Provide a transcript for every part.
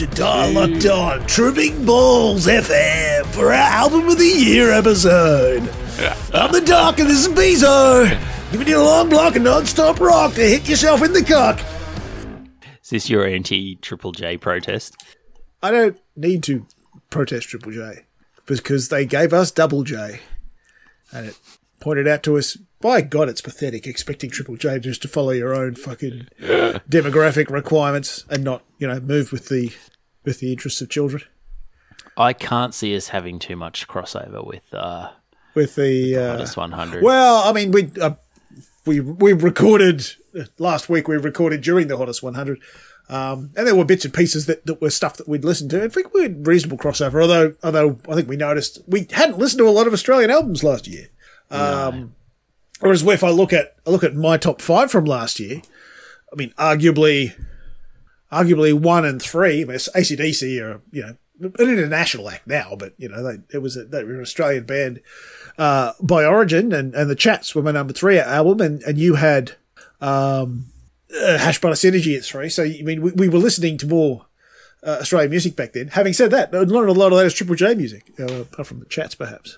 Your dial locked on Tripping Balls FM for our Album of the Year episode. I'm the Doc and this is Beeso, giving you a long block of non-stop rock to hit yourself in the cock. Is this your anti Triple J protest? I don't need to protest Triple J because they gave us Double J, and it pointed out to us. By God, it's pathetic expecting Triple J just to follow your own fucking demographic requirements and not, you know, move with the with the interests of children. I can't see us having too much crossover with uh, With the uh, Hottest 100. well, I mean, we uh, we we recorded last week. We recorded during the hottest 100. Um, and there were bits and pieces that, that were stuff that we'd listened to. I think we had reasonable crossover, although although I think we noticed we hadn't listened to a lot of Australian albums last year. Um, Whereas if I look at I look at my top five from last year, I mean, arguably, arguably one and three. I mean, ACDC are you know an international act now, but you know they it was a, they were an Australian band uh, by origin, and and the Chats were my number three album, and and you had um, uh, Hash Butter Synergy at three. So I mean, we, we were listening to more. Uh, Australian music back then. Having said that, not a lot of that is Triple J music, uh, apart from the chats, perhaps.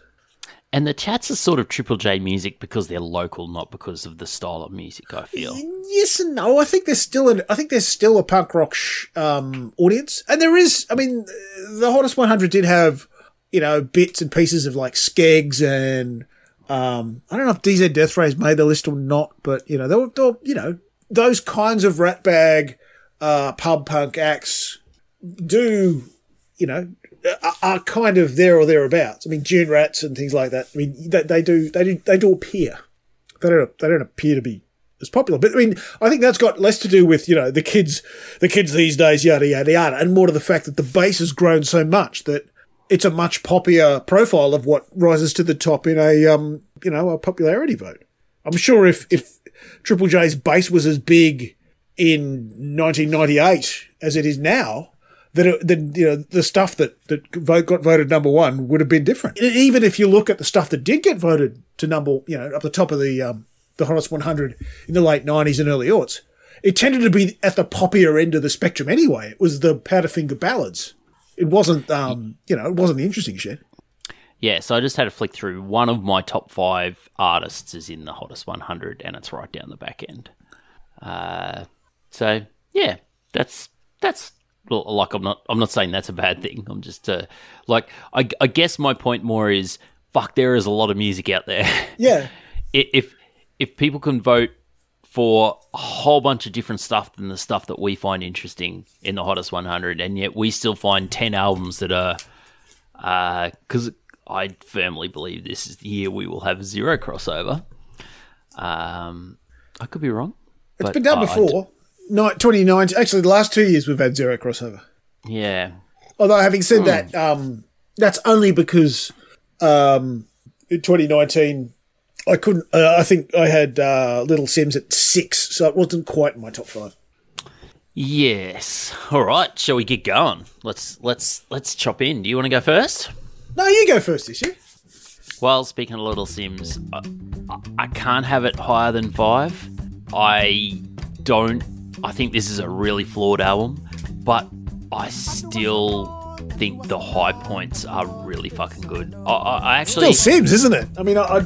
And the chats are sort of Triple J music because they're local, not because of the style of music, I feel. Yes and no. I think there's still an. I think there's still a punk rock sh- um, audience, and there is. I mean, the hottest 100 did have you know bits and pieces of like Skegss and um, I don't know if DZ Deathrays made the list or not, but you know they were, they were you know those kinds of rat bag uh, pub punk acts do you know are, kind of there or thereabouts. I mean, Dune Rats and things like that. I mean, they, they do they do they do appear. They don't they don't appear to be as popular. But I mean, I think that's got less to do with you know the kids, the kids these days, yada yada yada, and more to the fact that the base has grown so much that it's a much poppier profile of what rises to the top in a um you know a popularity vote. I'm sure if if Triple J's base was as big in 1998 as it is now. That, that you know the stuff that that got voted number one would have been different. Even if you look at the stuff that did get voted to number, you know, up the top of the um, the hottest 100 in the late 90s and early aughts, it tended to be at the poppier end of the spectrum anyway. It was the Powderfinger ballads. It wasn't, um, you know, it wasn't the interesting shit. Yeah, so I just had to flick through. One of my top five artists is in the hottest 100, and it's right down the back end. Uh, so yeah, that's that's like I'm not I'm not saying that's a bad thing. I'm just uh, like I, I guess my point more is fuck. There is a lot of music out there. Yeah. If if people can vote for a whole bunch of different stuff than the stuff that we find interesting in the hottest 100, and yet we still find 10 albums that are because I firmly believe this is the year we will have zero crossover. Um, I could be wrong. It's been done before. No, 2019. Actually, the last two years we've had zero crossover. yeah. Although, having said that, um, that's only because um, in 2019 I couldn't. Uh, I think I had uh, Little Simz at six, so it wasn't quite in my top five. Yes. All right. Shall we get going? Let's let's let's chop in. Do you want to go first? No, you go first this year. Well, speaking of Little Simz, I, I can't have it higher than five. I don't. I think this is a really flawed album, but I still think the high points are really fucking good. I, I, I actually Still Simz, isn't it? I mean, I,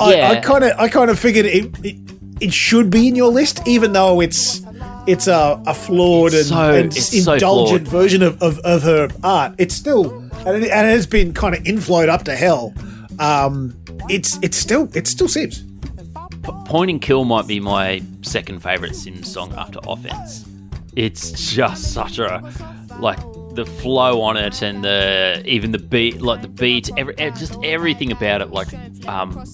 I, I kind of, I kind of figured it, it, it should be in your list, even though it's, it's a, a flawed and, so- and it's so indulgent flawed. version of, of, of her art. It's still, and it, and it has been kind of inflowed up to hell. Um, it's, it's still, it's still Simz. Point and Kill might be my second favorite Simz song after Offense. It's just such a like the flow on it and the even the beat, like the beat, every, just everything about it. Like um,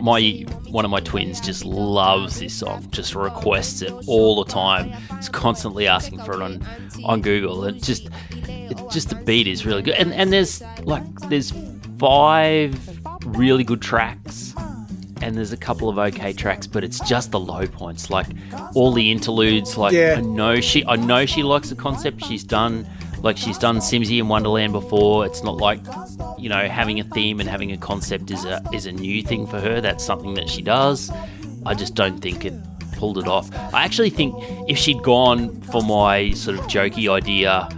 my one of my twins just loves this song, just requests it all the time. He's constantly asking for it on on Google. It just it just the beat is really good, and and there's like there's five really good tracks and there's a couple of okay tracks, but it's just the low points, like all the interludes. Like Yeah. I know she, I know she likes the concept. She's done, like she's done Simsy in Wonderland before. It's not like, you know, having a theme and having a concept is a is a new thing for her. That's something that she does. I just don't think it pulled it off. I actually think if she'd gone for my sort of jokey idea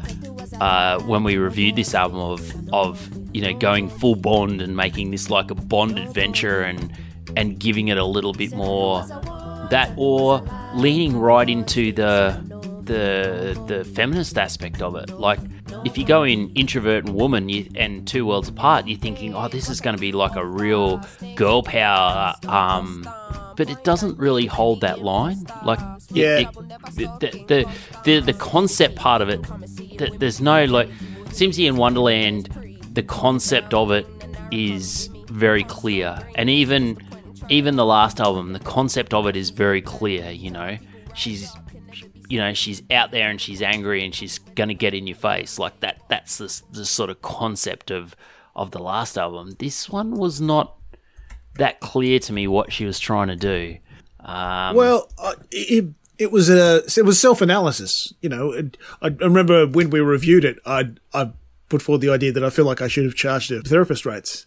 uh, when we reviewed this album of of you know going full Bond and making this like a Bond adventure and and giving it a little bit more. That or leaning right into the the the feminist aspect of it. Like if you go in introvert and woman you, and two worlds apart you're thinking oh this is going to be like a real girl power um but it doesn't really hold that line. Like Yeah. it- the, the, the the concept part of it th- there's no like Simsy in Wonderland the concept of it is very clear. And even even the last album the concept of it is very clear you know? She's you know she's out there and she's angry and she's gonna get in your face. Like that that's the, the sort of concept of of the last album. This one was not that clear to me what she was trying to do. Um, Well, uh, it, it was a it was self analysis. You know, And I, I remember when we reviewed it, I I put forward the idea that I feel like I should have charged her therapist rates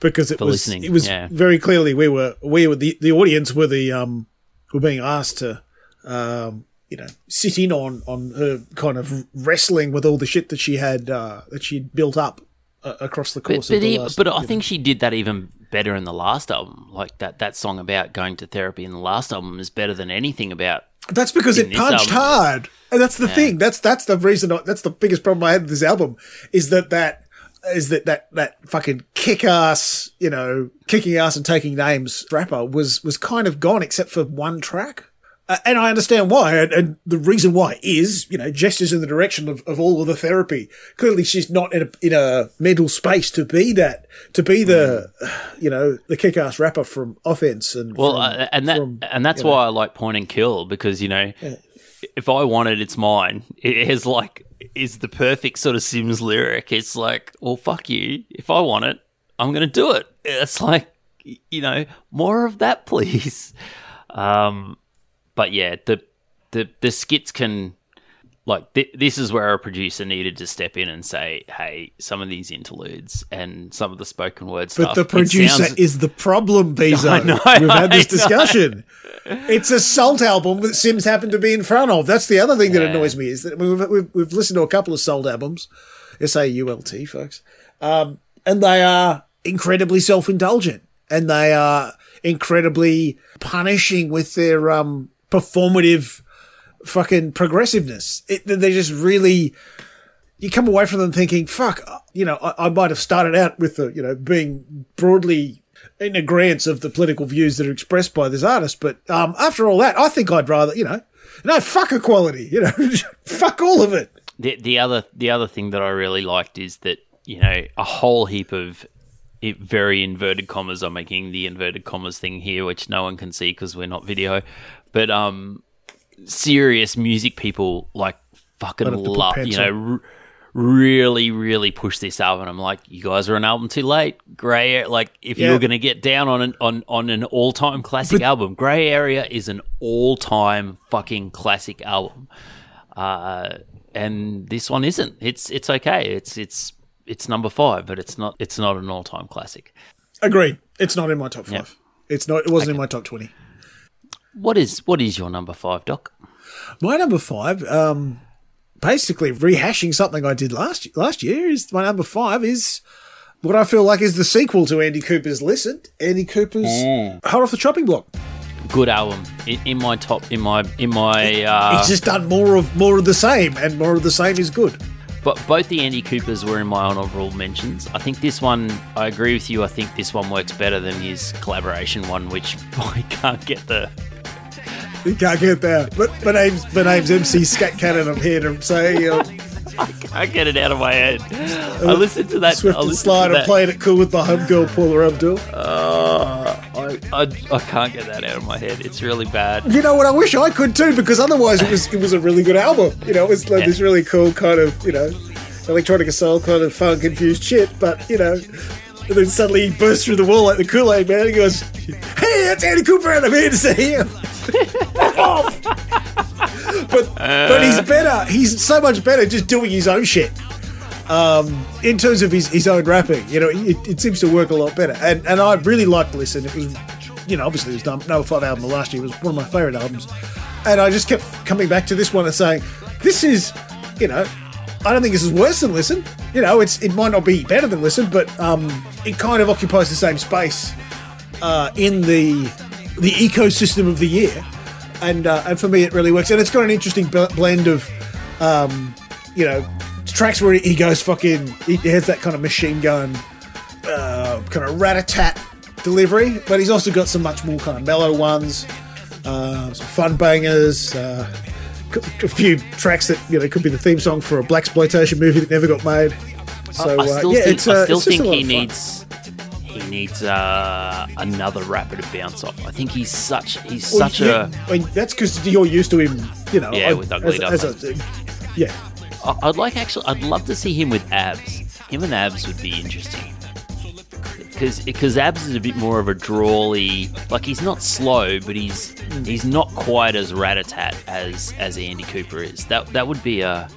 because it For was listening, it was yeah. very clearly we were we were the the audience were the um were being asked to um you know sit in on on her kind of wrestling with all the shit that she had uh, that she'd built up uh, across the course but, of the he- last. but I know. think she did that even better in the last album. Like that, that song about going to therapy in the last album is better than anything about. That's because it punched album. hard, and that's the thing. That's that's the reason. I, that's the biggest problem I had with this album is that that is that that that fucking kick ass, you know, kicking ass and taking names rapper was was kind of gone except for one track. Uh, and I understand why, and, and the reason why is, you know, gestures in the direction of, of all of the therapy. Clearly, she's not in a in a mental space to be that, to be the, you know, the kick-ass rapper from Offense and Well, from- uh, and that from, and that's why I like Point and Kill because you know, if I want it, it's mine. It is like is the perfect sort of Simz lyric. It's like, well, fuck you. If I want it, I'm gonna do it. It's like, you know, more of that, please. Um, but yeah, the the the skits can like th- this is where a producer needed to step in and say, "Hey, some of these interludes and some of the spoken word stuff." But the producer sounds- is the problem, Beeso. I know, We've had this discussion. It's a SAULT album that Simz happened to be in front of. That's the other thing that Yeah. annoys me is that we've, we've, we've listened to a couple of SAULT albums, S A U L T, folks, um, and they are incredibly self indulgent and they are incredibly punishing with their um, performative fucking progressiveness. It, they just really you come away from them thinking, fuck, you know, I, I might have started out with the, you know, being broadly in agreement of the political views that are expressed by this artist. But um, after all that, I think I'd rather, you know, no, fuck equality, you know, fuck all of it. The, the other the other thing that I really liked is that you know a whole heap of it, very inverted commas. I'm making the inverted commas thing here, which no one can see because we're not video. But um, serious music people like fucking Might have to put love, you know, r- really, really push this album. I'm like, you guys are an album too late. Grey, like if Yeah. you're going to get down on an on on an all time classic album, Grey Area is an all time fucking classic album. Uh, and this one isn't. It's it's okay. It's it's it's number five, but it's not it's not an all time classic. Agreed. It's not in my top five. Yeah. It's not, it wasn't in my top 20. What is what is your number five, Doc? My number five, um, basically rehashing something I did last last year, is my number five is what I feel like is the sequel to Andy Cooper's Listen. Andy Cooper's Hot Off the Chopping Block. Good album in, in my top in my in my. Uh, He's just done more of more of the same, and more of the same is good. But both the Andy Coopers were in my honourable mentions. I think this one, I agree with you. I think this one works better than his collaboration one, which I can't get the. You can't get that. But my name's my name's MC Scat Cannon. I'm here to say uh, I can't get it out of my head. I listened to that. Swift I and Slide. I'm playing it cool with my homegirl Paula Abdul. Uh, I, I, I can't get that out of my head. It's really bad. You know what? I wish I could too, because otherwise it was it was a really good album. You know, it was like Yeah. this really cool kind of you know electronic soul kind of fun confused shit. But you know, and then suddenly he bursts through the wall like the Kool Aid Man. He goes, "Hey, it's Andy Cooper, and I'm here to see you." Fuck off. but but he's better. He's so much better just doing his own shit. Um, in terms of his, his own rapping, you know, it, it seems to work a lot better. And and I really liked Listen. It was you know, obviously his number five album of last year It was one of my favourite albums, and I just kept coming back to this one and saying, this is, you know, I don't think this is worse than Listen. You know, it's it might not be better than Listen, but um, it kind of occupies the same space uh, in the the ecosystem of the year, and uh, and for me it really works. And it's got an interesting blend of, um, you know, tracks where he goes fucking, he has that kind of machine gun, uh, kind of rat a tat delivery, but he's also got some much more kind of mellow ones, uh, some fun bangers. Uh, a few tracks that you know could be the theme song for a blaxploitation movie that never got made. So I, I uh, still yeah, think, it's, I uh, still think he needs needs uh, another rapper to bounce off. I think he's such he's Well, such yeah, a. I mean, that's because you're used to him, you know. Yeah, I- with Ugly as, as a, yeah, I- I'd like actually. I'd love to see him with abs. Him and abs would be interesting. Because because abs is a bit more of a drawly. Like he's not slow, but he's he's not quite as rat a tat as as Andy Cooper is. That that would be a-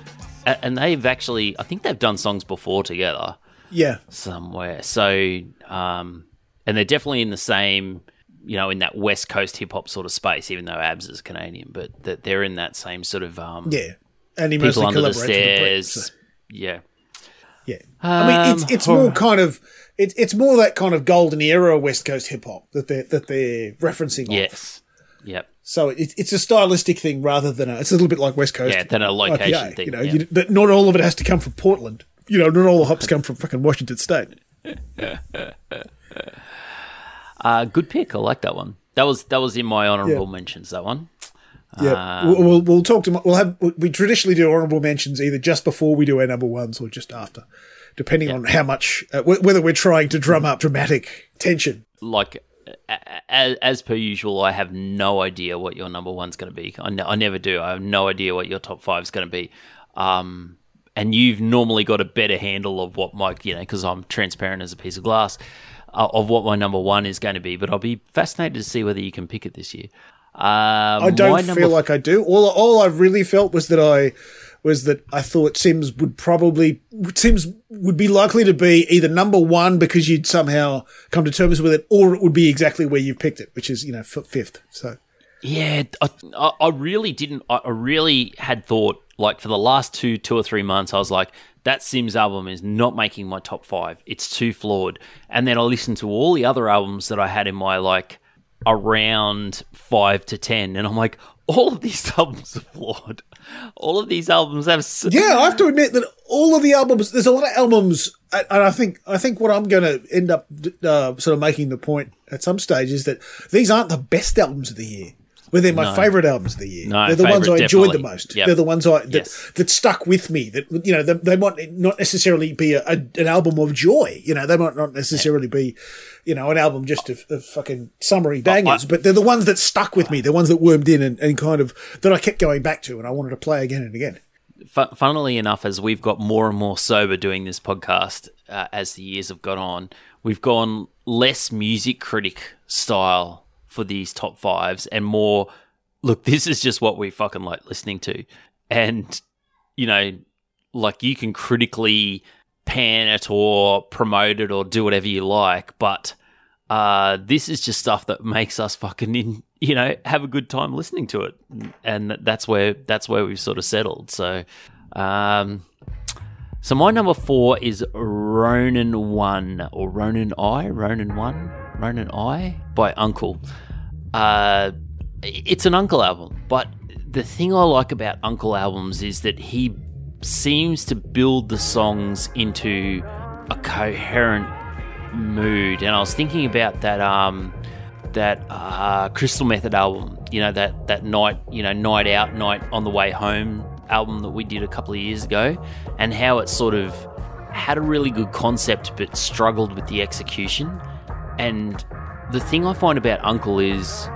And they've actually, I think they've done songs before together yeah, somewhere. So, um, and they're definitely in the same, you know, in that West Coast hip hop sort of space. Even though Abs is Canadian, but that they're in that same sort of um, yeah. And he people under the collaborates with Brett, stairs. so, Yeah, yeah, I mean, it's Um, it's more kind of it's it's more that kind of golden era West Coast hip hop that they are that they're referencing. off. yes, yep. So it, it's a stylistic thing rather than a. It's a little bit like West Coast. Yeah, than a location IPA, thing, You know, yeah. you, but not all of it has to come from Portland. You know, not all the hops come from fucking Washington State. Uh, good pick. I like that one. That was that was in my honorable mentions. That one. Yeah, Um, we'll, we'll talk to. We'll have. We traditionally do honourable mentions either just before we do our number ones or just after, depending on how much uh, wh- whether we're trying to drum up dramatic tension. Like as, as per usual, I have no idea what your number one's going to be. I, ne- I never do. I have no idea what your top five's going to be. Um, and you've normally got a better handle of what my, you know, because I'm transparent as a piece of glass, uh, of what my number one is going to be. But I'll be fascinated to see whether you can pick it this year. Um, I don't feel like I do. All all I really felt was that I was that I thought Simz would probably Simz would be likely to be either number one because you'd somehow come to terms with it, or it would be exactly where you've picked it, which is you know f- fifth. So Yeah, I, I really didn't. I really had thought, like, for the last two, two or three months, I was like, that Simz album is not making my top five. It's too flawed. And then I listened to all the other albums that I had in my, like, around five to ten, and I'm like, all of these albums are flawed. All of these albums have. yeah, I have to admit that all of the albums, there's a lot of albums, and and I think I think what I'm going to end up uh, sort of making the point at some stage is that these aren't the best albums of the year. But they're my No. favourite albums of the year. No, they're the ones I enjoyed the most. Yep. They're the ones I that, Yes. that stuck with me. That you know, they, they might not necessarily be a, a, an album of joy. You know, they might not necessarily be, you know, an album just of, of fucking summary bangers. but they're the ones that stuck with me. The ones that wormed in and, and kind of that I kept going back to, and I wanted to play again and again. Funnily enough, as we've got more and more sober doing this podcast, uh, as the years have gone on, we've gone less music critic style for these top fives and more. Look, this is just what we fucking like listening to, and you know, like you can critically pan it or promote it or do whatever you like, but uh, this is just stuff that makes us fucking in, you know, have a good time listening to it, and that's where that's where we've sort of settled. So, um, so my number four is Ronin One or Ronin I, Ronin One, Ronin I by UNKLE. Uh, it's an UNKLE album, but the thing I like about UNKLE albums is that he seems to build the songs into a coherent mood. And I was thinking about that um that uh, Crystal Method album, you know that that night, you know, night out, night on the way home album that we did a couple of years ago, and how it sort of had a really good concept but struggled with the execution. And the thing I find about UNKLE is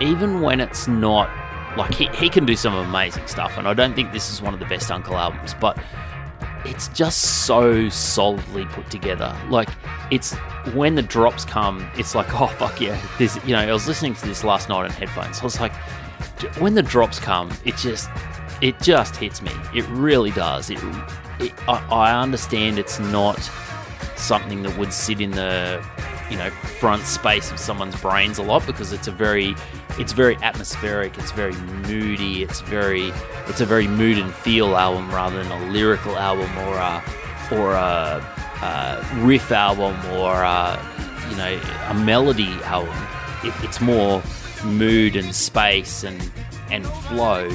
even when it's not like he, he can do some amazing stuff and i don't think this is one of the best UNKLE albums but it's just so solidly put together. Like it's when the drops come it's like oh fuck yeah there's you know i was listening to this last night on headphones. I was like when the drops come it just it just hits me. It really does. It, it I, I understand it's not something that would sit in the you know front space of someone's brains a lot because it's a very it's very atmospheric it's very moody it's very it's a very mood and feel album rather than a lyrical album or a or a, a riff album or a, you know a melody album. It, it's more mood and space and and flow.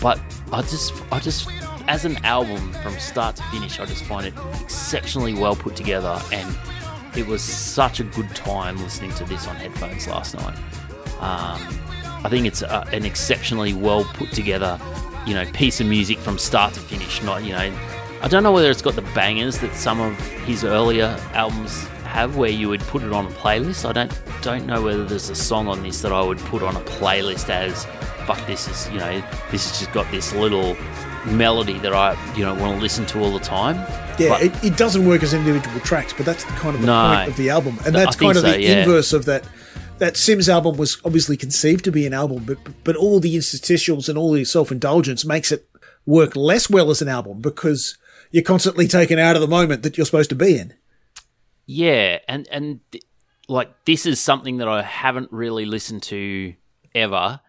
But I just I just as an album from start to finish I just find it exceptionally well put together and it was such a good time listening to this on headphones last night. Um, I think it's a, an exceptionally well put together, you know, piece of music from start to finish. Not, you know, I don't know whether it's got the bangers that some of his earlier albums have, where you would put it on a playlist. I don't don't know whether there's a song on this that I would put on a playlist as, fuck, this is, you know, this has just got this little melody that I, you know, want to listen to all the time. Yeah, But- it, it doesn't work as individual tracks, but that's the kind of the No. point of the album, and that's kind of so, the yeah. inverse of that. That Simz album was obviously conceived to be an album, but but all the interstitials and all the self indulgence makes it work less well as an album because you're constantly taken out of the moment that you're supposed to be in. Yeah, and and like this is something that I haven't really listened to ever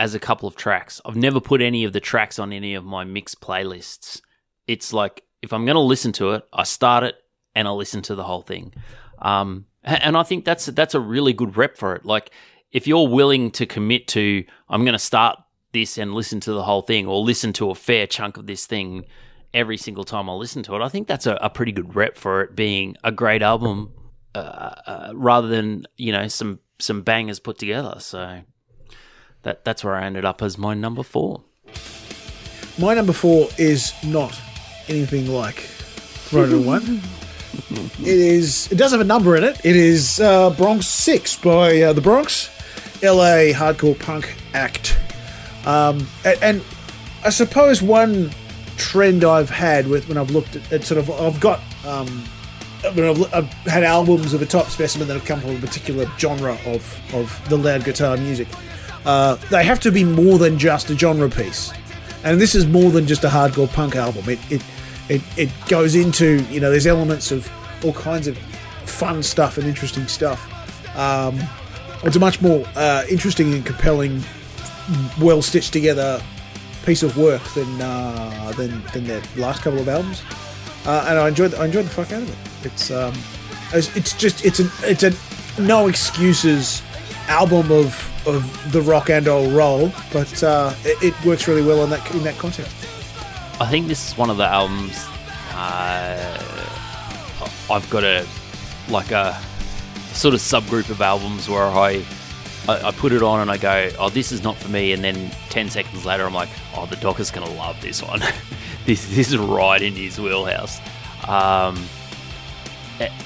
as a couple of tracks. I've never put any of the tracks on any of my mix playlists. It's like if I'm going to listen to it, I start it and I listen to the whole thing. Um, and I think that's that's a really good rep for it. Like if you're willing to commit to, I'm going to start this and listen to the whole thing, or listen to a fair chunk of this thing every single time I listen to it. I think that's a, a pretty good rep for it being a great album, uh, uh, rather than you know some some bangers put together. So that that's where I ended up as my number four. My number four is not anything like Rotor One. It is. It does have a number in it. It is uh, Bronx Six by uh, the Bronx, LA hardcore punk act. Um, a- and, I suppose one trend I've had with when I've looked at, at sort of I've got um, when I've, I've had albums of a top specimen that have come from a particular genre of of the loud guitar music. Uh, they have to be more than just a genre piece and this is more than just a hardcore punk album. It it it, it goes into you know there's elements of all kinds of fun stuff and interesting stuff. Um, it's a much more uh, interesting and compelling, well stitched together piece of work than uh, than than their last couple of albums. Uh, and I enjoyed I enjoyed the fuck out of it. It's um, it's, it's just it's an it's a no excuses album of of the rock and roll roll, but uh, it, it works really well in that in that context. I think this is one of the albums. Uh, I've got a like a sort of subgroup of albums where I, I I put it on and I go, oh, this is not for me, and then ten seconds later I'm like, oh, the Docker's gonna love this one. this this is right in his wheelhouse. Um,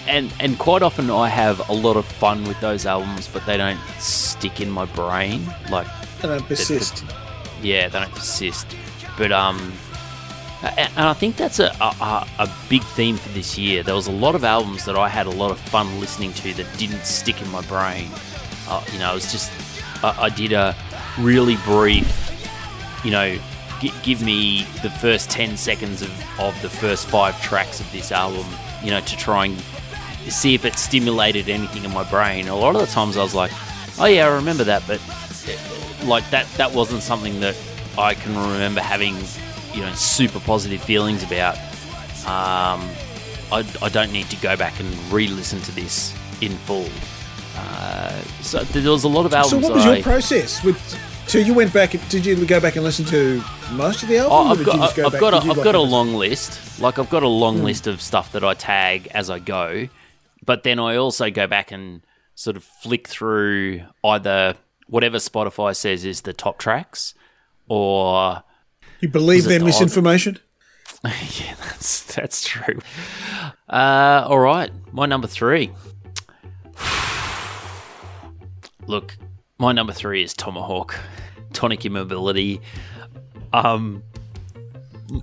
and and quite often I have a lot of fun with those albums, but they don't stick in my brain. Like And I persist. yeah, they don't persist. But um, and I think that's a, a a big theme for this year. There was a lot of albums that I had a lot of fun listening to that didn't stick in my brain. Uh, you know, it was just I, I did a really brief, you know, g- give me the first ten seconds of of the first five tracks of this album. You know, to try and see if it stimulated anything in my brain. A lot of the times I was like, oh yeah, I remember that, but like that that wasn't something that I can remember having, you know, super positive feelings about. Um, I, I don't need to go back and re-listen to this in full. Uh, so there was a lot of albums. So what was your I- process with? So you went back. Did you go back and listen to most of the album? Oh, or I've did got, you just go I've back- got, a, I've like got a long list. Like I've got a long list of stuff that I tag as I go, but then I also go back and sort of flick through either whatever Spotify says is the top tracks, or You believe their the misinformation? yeah, that's that's true. Uh, all right, my number three. Look, my number three is Tomahawk, Tonic Immobility. Um,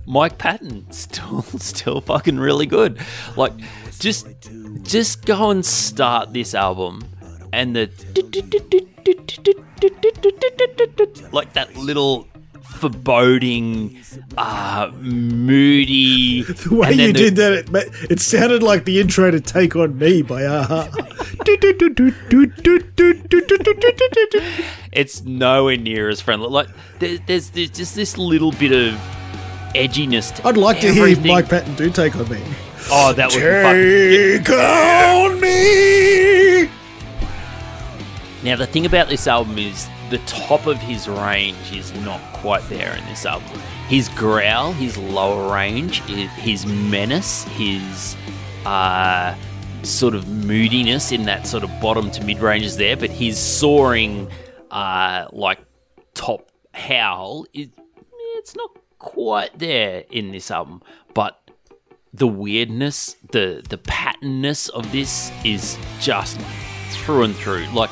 Mike Patton still still fucking really good. Like, just just go and start this album, and the like that little foreboding, uh, moody. The way and you the- did that, it, ma- it sounded like the intro to "Take on Me" by a-ha. it's nowhere near as friendly. Like there, there's there's just this little bit of edginess. To I'd like to hear everything. Mike Patton do take on me. Oh, that would be fun. Take on me. Now the thing about this album is the top of his range is not quite there in this album. His growl, his lower range, his menace, his uh, sort of moodiness in that sort of bottom to mid range is there, but his soaring, uh, like top howl, it's not quite there in this album. But the weirdness, the the Pattonness of this is just through and through. Like,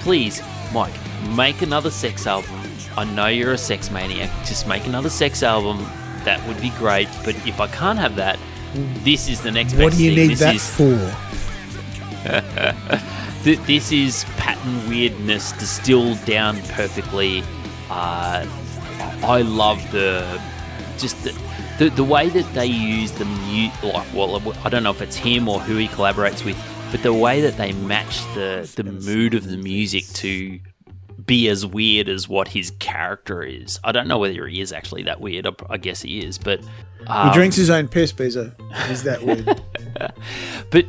please, Mike, make another sex album. I know you're a sex maniac. Just make another sex album. That would be great. But if I can't have that, this is the next What best do you thing. need this that is for? th- this is Patton weirdness distilled down perfectly. Uh, I love the just the, the the way that they use the mute. Like, well, I don't know if it's him or who he collaborates with, but the way that they match the the mood of the music to be as weird as what his character is. I don't know whether he is actually that weird. I, I guess he is, but um, he drinks his own piss, Beeso. Is that weird? but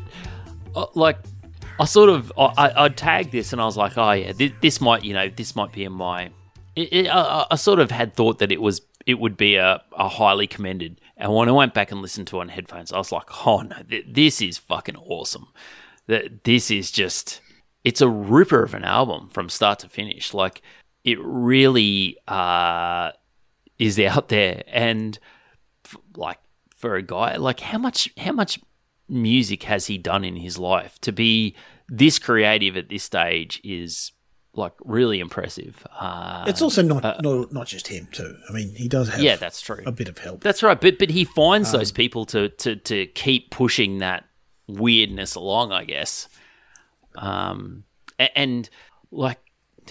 uh, like I sort of I, I, I tagged this and I was like, oh yeah, this, this might you know this might be in my. It, it, I, I sort of had thought that it was it would be a, a highly commended, and when I went back and listened to it on headphones, I was like, oh no, th- this is fucking awesome. That this is just it's a ripper of an album from start to finish. Like it really uh, is out there, and f- like for a guy like how much how much music has he done in his life to be this creative at this stage is like really impressive uh, it's also not, not not just him too. I mean, he does have yeah that's true a bit of help. that's right but but he finds Um, those people to, to to keep pushing that weirdness along i guess um and like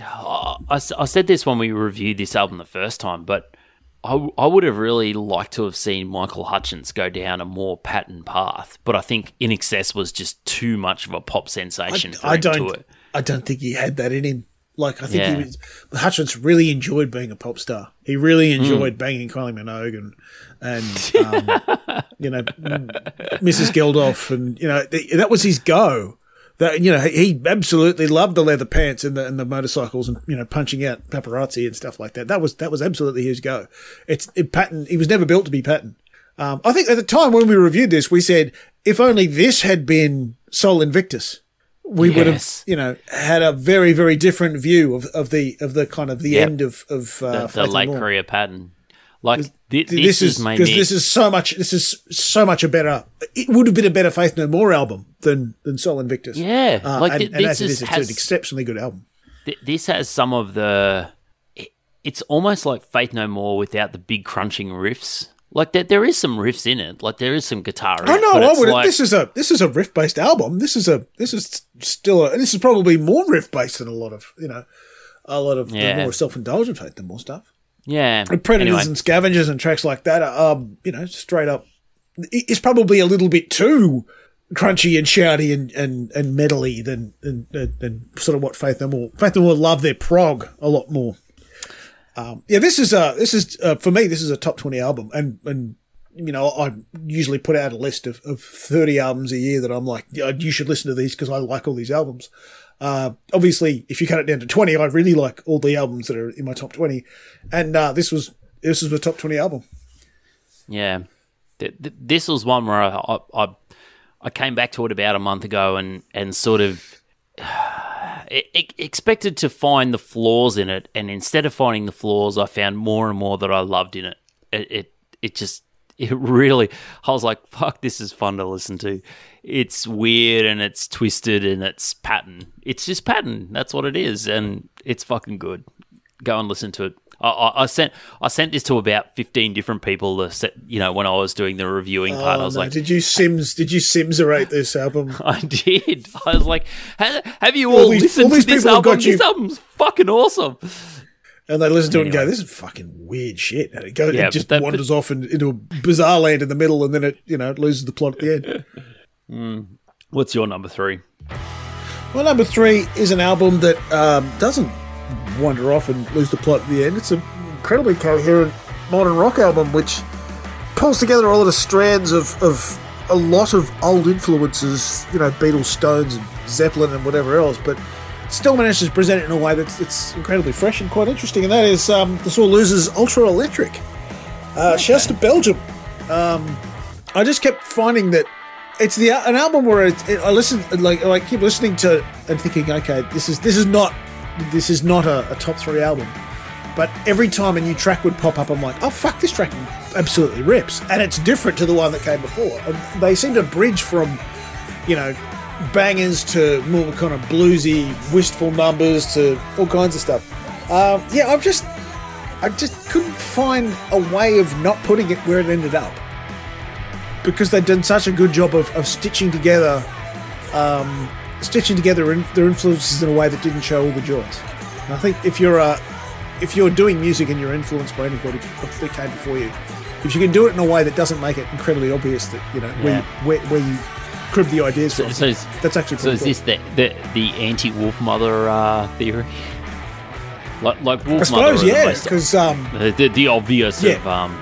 I, I said this when we reviewed this album the first time but I, I would have really liked to have seen Michael Hutchence go down a more Patton path, but I think INXS was just too much of a pop sensation for I him to don't. it. I don't think he had that in him. Like I think Yeah. he was. Hutchence really enjoyed being a pop star. He really enjoyed banging Kylie Minogue and and um, you know Mrs. Geldof and you know th- that was his go. That you know he absolutely loved the leather pants and the and the motorcycles and you know punching out paparazzi and stuff like that. That was that was absolutely his go. It's it, Patton. He was never built to be Patton. Um, I think at the time when we reviewed this, we said if only this had been Sol Invictus, we would have, you know, had a very, very different view of, of the of the kind of the Yep. end of of uh, The, the late career Patton. Like thi- this, This, is has made because this is so much. This is so much a better. It would have been a better Faith No More album than than Sol Invictus. Yeah, uh, like and, th- and this as it is- is, it's has- an exceptionally good album. Th- this has some of the. it- It's almost like Faith No More without the big crunching riffs. Like there, there is some riffs in it. Like there is some guitar. In Oh no, I would. like, this is a this is a riff based album. This is a this is still a this is probably more riff based than a lot of you know a lot of the more self indulgent Faith No More stuff. Yeah. And Predators Anyway, and Scavengers and tracks like that are, um, you know, straight up. It's probably a little bit too crunchy and shouty and, and, and metally than, than, than, sort of what Faith No More. Faith No More love their prog a lot more. Um, yeah, this is uh this is uh, for me. This is a top twenty album, and and you know I usually put out a list of, of thirty albums a year that I'm like, yeah, you should listen to these because I like all these albums. Uh, obviously, if you cut it down to twenty, I really like all the albums that are in my top twenty, and uh, this was this was the top twenty album. Yeah, Th- th- this was one where I, I I came back to it about a month ago and and sort of expected to find the flaws in it, and instead of finding the flaws, I found more and more that I loved in it. It it, it just it really I was like, fuck, this is fun to listen to. It's weird and it's twisted and it's Patton. It's just Patton. That's what it is, and it's fucking good. Go and listen to it. I, I, I sent I sent this to about fifteen different people. To set, you know, when I was doing the reviewing part, I Oh, was no. like, did you Simz? Did you Simserate this album? I did. I was like, "Ha- have you All all, these- listened all to this album? This album's fucking awesome. And they listen to it and go, "This is fucking weird shit." And it goes, Yeah, it just that- wanders off and, into a bizarre land in the middle, and then it, you know, it loses the plot at the end. What's your number three? Well, number three is an album that um, doesn't wander off and lose the plot at the end. It's an incredibly coherent modern rock album which pulls together a lot of strands of, of a lot of old influences, you know, Beatles, Stones, and Zeppelin, and whatever else, but still manages to present it in a way that's, that's incredibly fresh and quite interesting. And that is um, the Sore Losers Ultra Electric. Uh, Shouts to Belgium. Um, I just kept finding that it's the an album where it, it, I listen like I keep listening to and thinking, okay, this is this is not this is not a, a, top three album. But every time a new track would pop up, I'm like, oh fuck, this track absolutely rips, and it's different to the one that came before. And they seem to bridge from, you know, bangers to more kind of bluesy, wistful numbers to all kinds of stuff. Um, yeah, I've just I just couldn't find a way of not putting it where it ended up because they'd done such a good job of, of stitching together um, stitching together in, their influences in a way that didn't show all the joints. And I think if you're uh, if you're doing music and you're influenced by anybody that came before you, if you can do it in a way that doesn't make it incredibly obvious that you know yeah. where, you, where, where you crib the ideas so, from, so that's actually so. Is this the the, the anti Wolfmother uh, theory? Like, like Wolf I suppose, Mother yeah, because um, the, the, obvious yeah. of um,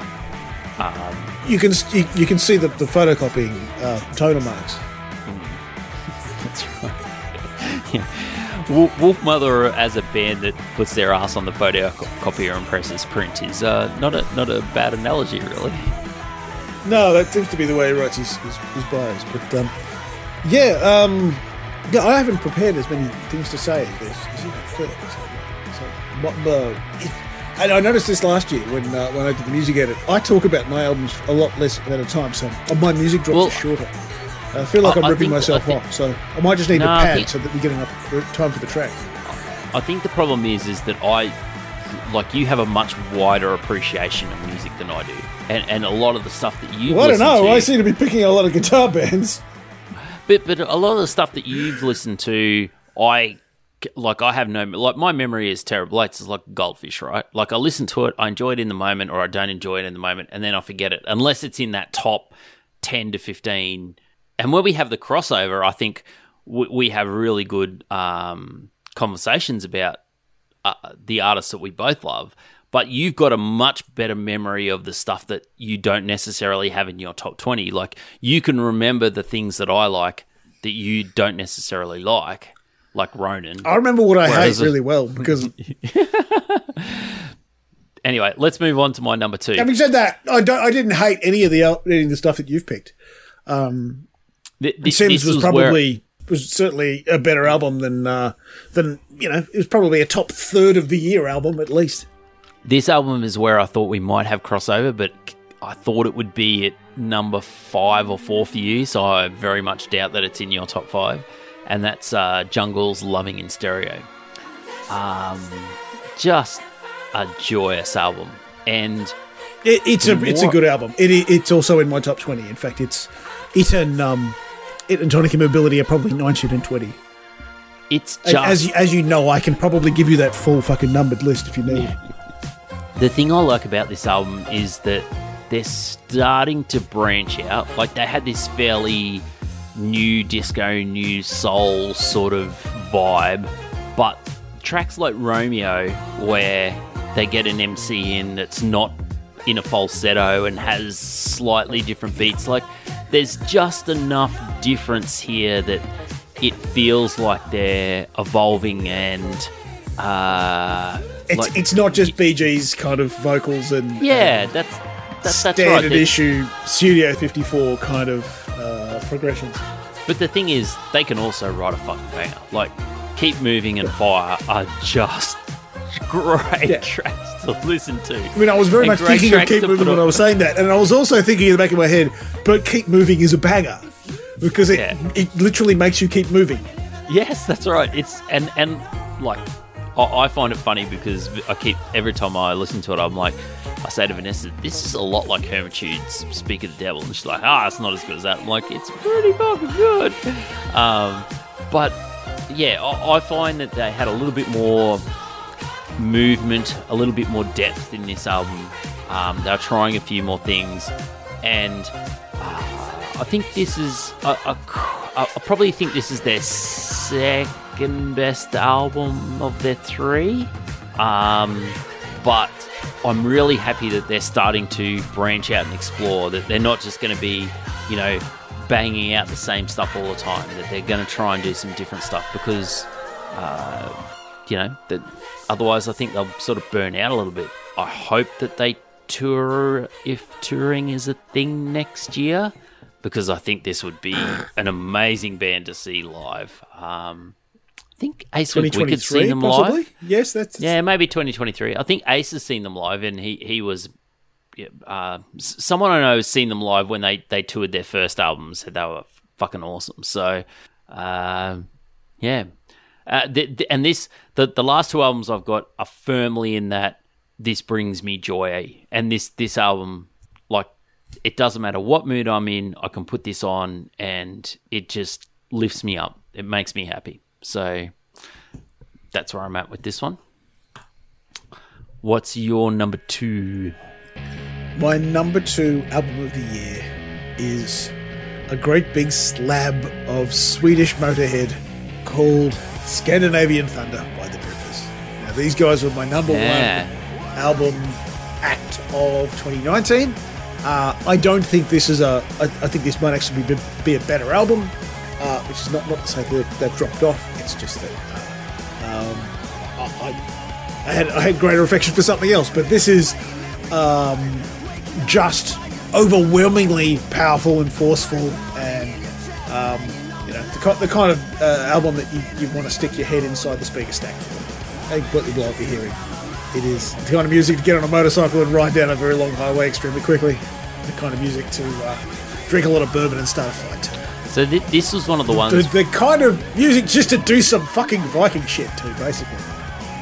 um, you can you, you, can see the, the photocopying uh, toner marks. That's right. yeah. Wolfmother as a band that puts their ass on the photocopier and presses print is uh, not a not a bad analogy, really. No, that seems to be the way he writes his, his, his bios. But um, yeah, um, yeah, I haven't prepared as many things to say. There's, there's so, what the and I noticed this last year when uh, when I did the music edit. I talk about my albums a lot less at a time, so my music drops well, are shorter. I feel like I, am ripping think, myself think, off, so I might just need nah, pad think, so that we get enough time for the track. I think the problem is is that I like you have a much wider appreciation of music than I do, and and a lot of the stuff that you. Well, I don't know. To, I seem to be picking a lot of guitar bands. But but a lot of the stuff that you've listened to, I like I have no like my memory is terrible. It's like goldfish, right? Like I listen to it, I enjoy it in the moment, or I don't enjoy it in the moment, and then I forget it unless it's in that top ten to fifteen. And when we have the crossover, I think we, we have really good um, conversations about uh, the artists that we both love. But you've got a much better memory of the stuff that you don't necessarily have in your top twenty. Like you can remember the things that I like that you don't necessarily like like Ronin. I remember what I hate really well because. anyway, let's move on to my number two. Having said that, I don't. I didn't hate any of the any of the stuff that you've picked. Um, the, the, Simz was probably where... was certainly a better album than uh, than you know. It was probably a top third of the year album at least. This album is where I thought we might have crossover, but I thought it would be at number five or four for you. So I very much doubt that it's in your top five and that's uh, Jungle's Loving in Stereo. Um, just a joyous album, and it, it's a it's a good album. It, it's also in my top twenty. In fact, it's it and um, it and Tonic Immobility are probably nineteen and twenty. It's just as as you know, I can probably give you that full fucking numbered list if you need. The thing I like about this album is that they're starting to branch out. Like they had this fairly new disco, new soul sort of vibe. But tracks like Romeo, where they get an MC in that's not in a falsetto and has slightly different beats, like there's just enough difference here that it feels like they're evolving and. Uh, it's, like, it's not just BG's kind of vocals and yeah, that's that's, standard that's right. issue Studio 54 kind of uh, progressions. But the thing is, they can also write a fucking banger. Like, Keep Moving and Fire are just great yeah. tracks to listen to. I mean, I was very and much thinking of Keep Moving when I was saying that, and I was also thinking in the back of my head, but Keep Moving is a banger because it yeah. it literally makes you keep moving. Yes, that's right. It's and and like I find it funny because I keep every time I listen to it, I'm like, I say to Vanessa, this is a lot like Hermitude's Speak of the Devil. And she's like, ah, it's not as good as that. I'm like, it's pretty fucking good. Um, but yeah, I, I find that they had a little bit more movement, a little bit more depth in this album. Um, they're trying a few more things. And uh, I think this is—I probably think this is their second best album of their three. Um, but I'm really happy that they're starting to branch out and explore. That they're not just going to be, you know, banging out the same stuff all the time. That they're going to try and do some different stuff because, uh, you know, that otherwise I think they'll sort of burn out a little bit. I hope that they tour if touring is a thing next year because I think this would be an amazing band to see live. Um, think Ace Wick Wicked's seen them possibly? live. Yes, that's Yeah, maybe 2023. I think Ace has seen them live, and he he was. yeah, Uh, someone I know has seen them live when they, they toured their first album. Said they were fucking awesome. So, um, yeah, uh, th- th- and this the the last two albums I've got are firmly in that this brings me joy, and this this album like it doesn't matter what mood I'm in, I can put this on, and it just lifts me up. It makes me happy. So that's where I'm at with this one. What's your number two? My number two album of the year is a great big slab of Swedish Motorhead called Scandinavian Thunder by the Drippers. Now, these guys were my number Yeah. one album act of 2019. Uh, I don't think this is a. I, I think this might actually be, be a better album, uh, which is not not to say that they've dropped off. It's just that uh, um, I, I, had I had greater affection for something else, but this is um, just overwhelmingly powerful and forceful, and um, you know the, the kind of uh, album that you, you want to stick your head inside the speaker stack for. I completely blow up your hearing. It is the kind of music to get on a motorcycle and ride down a very long highway extremely quickly. The kind of music to uh, drink a lot of bourbon and start a fight. So th- this was one of the ones. The, the kind of music just to do some fucking Viking shit too, basically.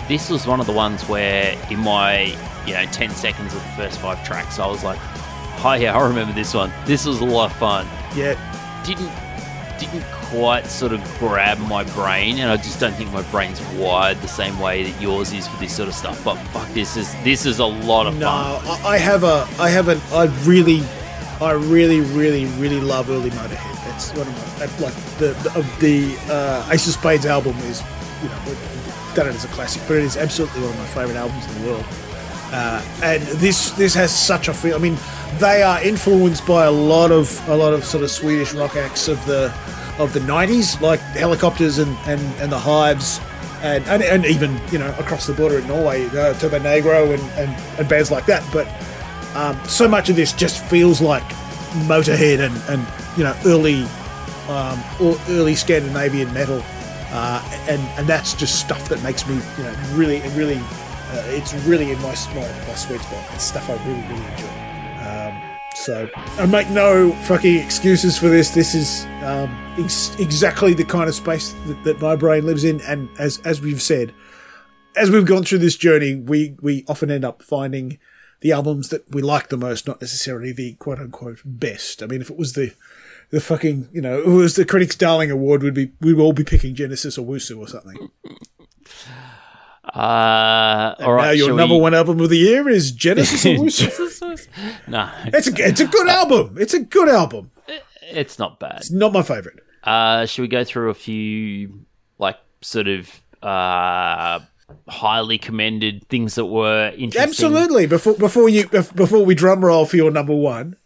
This was one of the ones where, in my you know ten seconds of the first five tracks, I was like, "Oh yeah, I remember this one. This was a lot of fun." Yeah, Didn't didn't quite sort of grab my brain, and I just don't think my brain's wired the same way that yours is for this sort of stuff. But fuck, this is this is a lot of No, fun. I, I have a, I have an, I really, I really, really, really love early Motorhead. One of my, uh, like the of the uh, Ace of Spades album is, you know, done it as a classic, but it is absolutely one of my favorite albums in the world. Uh, and this this has such a feel. I mean, they are influenced by a lot of a lot of sort of Swedish rock acts of the of the '90s, like Hellacopters and and, and the Hives, and, and and even you know across the border in Norway, uh, Turbonegro and, and and bands like that. But um, so much of this just feels like Motorhead and and you know early um, early Scandinavian metal, uh, and and that's just stuff that makes me you know really really uh, it's really in my, my my sweet spot. It's stuff I really really enjoy. Um, so I make no fucking excuses for this. This is um, ex- exactly the kind of space that, that my brain lives in, and as as we've said, as we've gone through this journey, we we often end up finding the albums that we like the most, not necessarily the quote unquote best. I mean, if it was the the fucking you know, if it was the Critics' Darling Award, we'd be we'd all be picking Genesis Owusu or something. Uh, all now your number we- one album of the year is Genesis or Wusu. no, it's a it's a good album. It's a good album. it's not bad. It's not my favorite. Uh, should we go through a few like sort of uh highly commended things that were interesting? Absolutely. Before before you before we drum roll for your number one,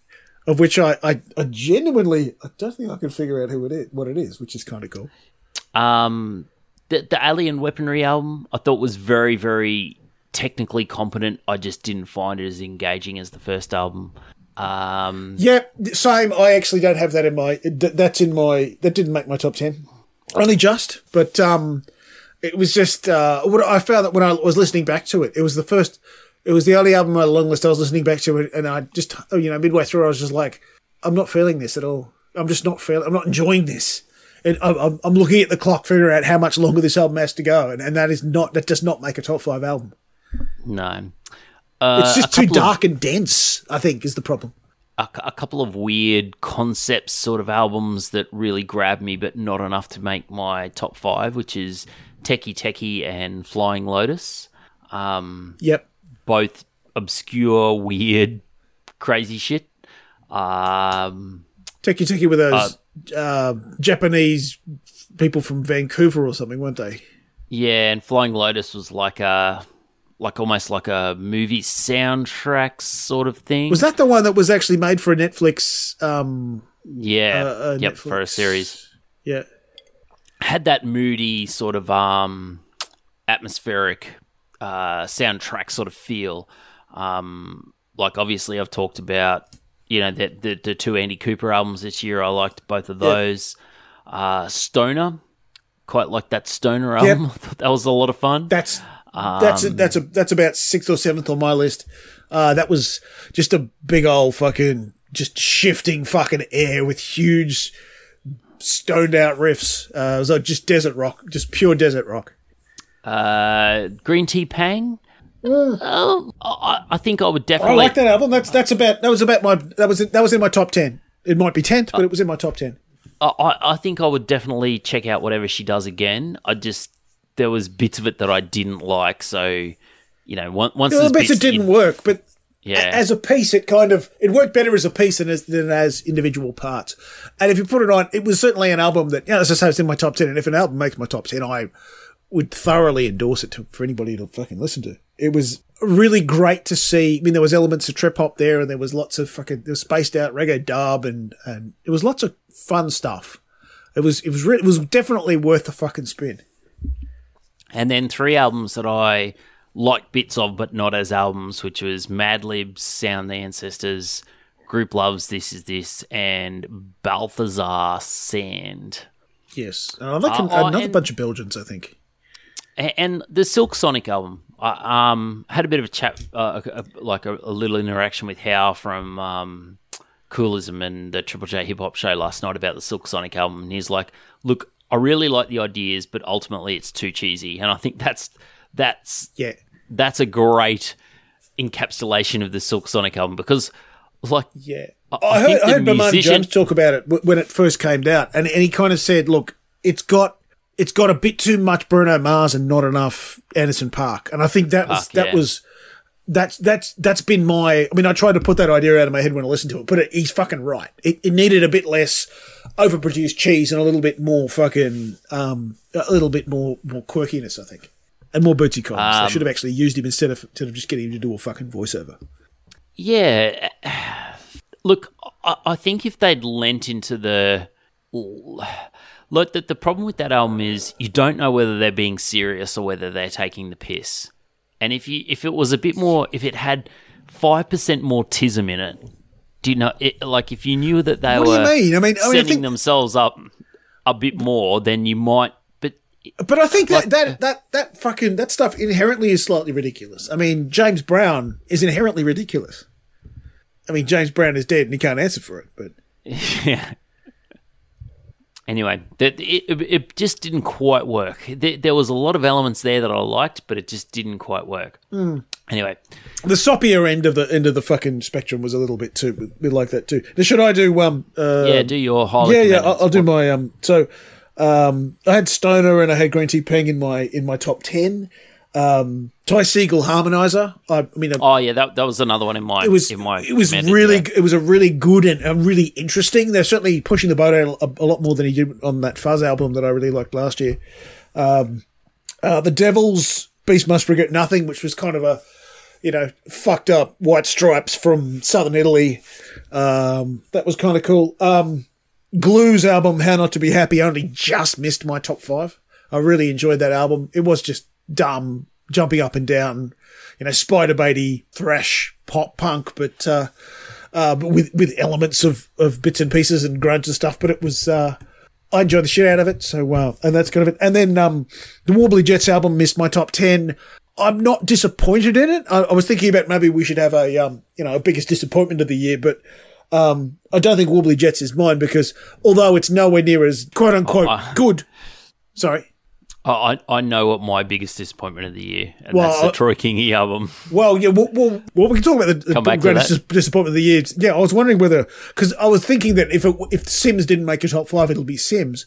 of which I, I, I genuinely I don't think I can figure out who it is, what it is, which is kind of cool. Um, the the Alien Weaponry album I thought was very very technically competent. I just didn't find it as engaging as the first album. Um, Yeah, same. I actually don't have that in my. That's in my. That didn't make my top ten. Only just, but um, it was just. Uh, what I found that when I was listening back to it, it was the first. It was the only album on the long list I was listening back to, it, and I just, you know, midway through, I was just like, I'm not feeling this at all. I'm just not feeling. I'm not enjoying this. And I'm, I'm- looking at the clock, figuring out how much longer this album has to go, and, and that is not. That does not make a top five album. no, uh, It's just too couple of- dark and dense. I think is the problem. a, a couple of weird concepts, sort of albums that really grabbed me, but not enough to make my top five, which is TEKE::TEKE and Flying Lotus. Um, Yep. both obscure, weird, crazy shit. Um, TEKE::TEKE with those Uh, uh, Japanese people from Vancouver or something, weren't they? Yeah, and Flying Lotus was like a like almost like a movie soundtrack sort of thing. Was that the one that was actually made for a Netflix? Um, yeah, uh, uh, yep, Netflix- for a series. Yeah. Had that moody sort of um atmospheric uh soundtrack sort of feel. Um like obviously I've talked about you know the the, the two Andy Cooper albums this year. I liked both of those. Uh Stoner quite like that Stoner Yep. album. I thought that was a lot of fun. That's that's a, that's a that's about sixth or seventh on my list. Uh, that was just a big old fucking just shifting fucking air with huge stoned out riffs. Uh, it was like just desert rock, just pure desert rock. Uh, Green Tea Peng. Oh, I, I think I would definitely. I like that album. That's that's about that was about my that was that was in my top ten. It might be tenth, but it was in my top ten. I, I think I would definitely check out whatever she does again. I just there was bits of it that I didn't like, so you know, once once There were there's bits that didn't work, but yeah, as a piece, it kind of it worked better as a piece than as than as individual parts. And if you put it on, it was certainly an album that, you know, as I say, it's in my top ten. And if an album makes my top ten, I would thoroughly endorse it to, for anybody to fucking listen to. It was really great to see. I mean, there was elements of trip hop there, and there was lots of fucking there was spaced out reggae dub, and and it was lots of fun stuff. It was it was re- it was definitely worth the fucking spin. and then three albums that I liked bits of, but not as albums, which was Madlib's Sound the Ancestors, Grouplove's This Is This, and Balthazar Sand. Yes, I like Uh, an- oh, another and- bunch of Belgians. I think. And the Silk Sonic album. I um, had a bit of a chat, uh, a, a- like a, a little interaction with Hau from um, Koolism and the Triple J Hip Hop Show last night about the Silk Sonic album. And he's like, "Look, I really like the ideas, but ultimately it's too cheesy." And I think that's that's Yeah, that's a great encapsulation of the Silk Sonic album because, like, Yeah. I- I, heard, think I heard musician- Jones talk about it w- when it first came out, and, and he kind of said, "Look, it's got it's got a bit too much Bruno Mars and not enough Anderson .Paak." And I think that was that yeah. was that's that's that's been my. I mean, I tried to put that idea out of my head when I listened to it, but it, he's fucking right. It, it needed a bit less overproduced cheese and a little bit more fucking um a little bit more more quirkiness, I think. And more Bootsy Collins. Um, they should have actually used him instead of instead of just getting him to do a fucking voiceover. Yeah. Look, I, I think if they'd lent into the. Look, the, the problem with that album is you don't know whether they're being serious or whether they're taking the piss. And if you if it was a bit more, if it had five percent more TISM in it, do you know? It, like if you knew that they What do you mean? I mean, I mean, I setting think themselves up a bit more, then you might. But I think that, that that that fucking that stuff inherently is slightly ridiculous. I mean, James Brown is inherently ridiculous. I mean, James Brown is dead and he can't answer for it. But yeah. Anyway, that it, it, just didn't quite work. There, there was a lot of elements there that I liked, but it just didn't quite work. Hmm. Anyway, the soppier end of the end of the fucking spectrum was a little bit too bit like that too. Now, should I do um? Uh, yeah, do your yeah, yeah. I'll, I'll do my um. So, um, I had Stoner and I had Green Tea Peng in my in my top ten. Um, Ty Segall Harmonizer. I, I mean, Oh yeah, that, that was another one in my it was in my it was really yeah. it was a really good and, and really interesting. They're certainly pushing the boat out a, a lot more than he did on that Fuzz album that I really liked last year. Um, uh, the Devils Beast Must Regret Nothing, which was kind of a you know fucked up White Stripes from Southern Italy. Um, that was kind of cool. Um, Glue's album How Not to Be Happy only just missed my top five. I really enjoyed that album. It was just dumb, jumping up and down, you know, spider baity thrash pop punk, but uh, uh, but with with elements of of bits and pieces and grunge and stuff. But it was. Uh, I enjoyed the shit out of it. So, uh, and that's kind of it. And then, um, the Warbly Jets album missed my top 10. I'm not disappointed in it. I, I was thinking about maybe we should have a, um, you know, a biggest disappointment of the year, but, um, I don't think Warbly Jets is mine because although it's nowhere near as quote unquote I- good, sorry. I, I know what my biggest disappointment of the year, and Well, that's the uh, Troy Kingi album. Well, yeah, well, well, well we can talk about the, the Come back to greatest disappointment of the year. Yeah, I was wondering whether because I was thinking that if it, if Simz didn't make a top five, it'll be Simz.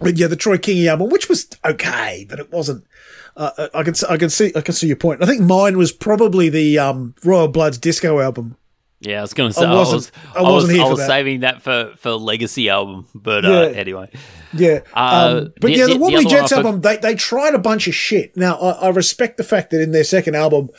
But yeah, the Troy Kingi album, which was okay, but it wasn't. Uh, I can I can see I can see your point. I think mine was probably the um, Royal Bloods disco album. Yeah, I was going to say I, wasn't- was, I I was, wasn't here I was that. saving that for for legacy album, but uh, Yeah. anyway, Yeah, Uh, um, but the- yeah, the, the- Wobbly one Jets I album, they they tried a bunch of shit. Now I, I respect the fact that in their second album,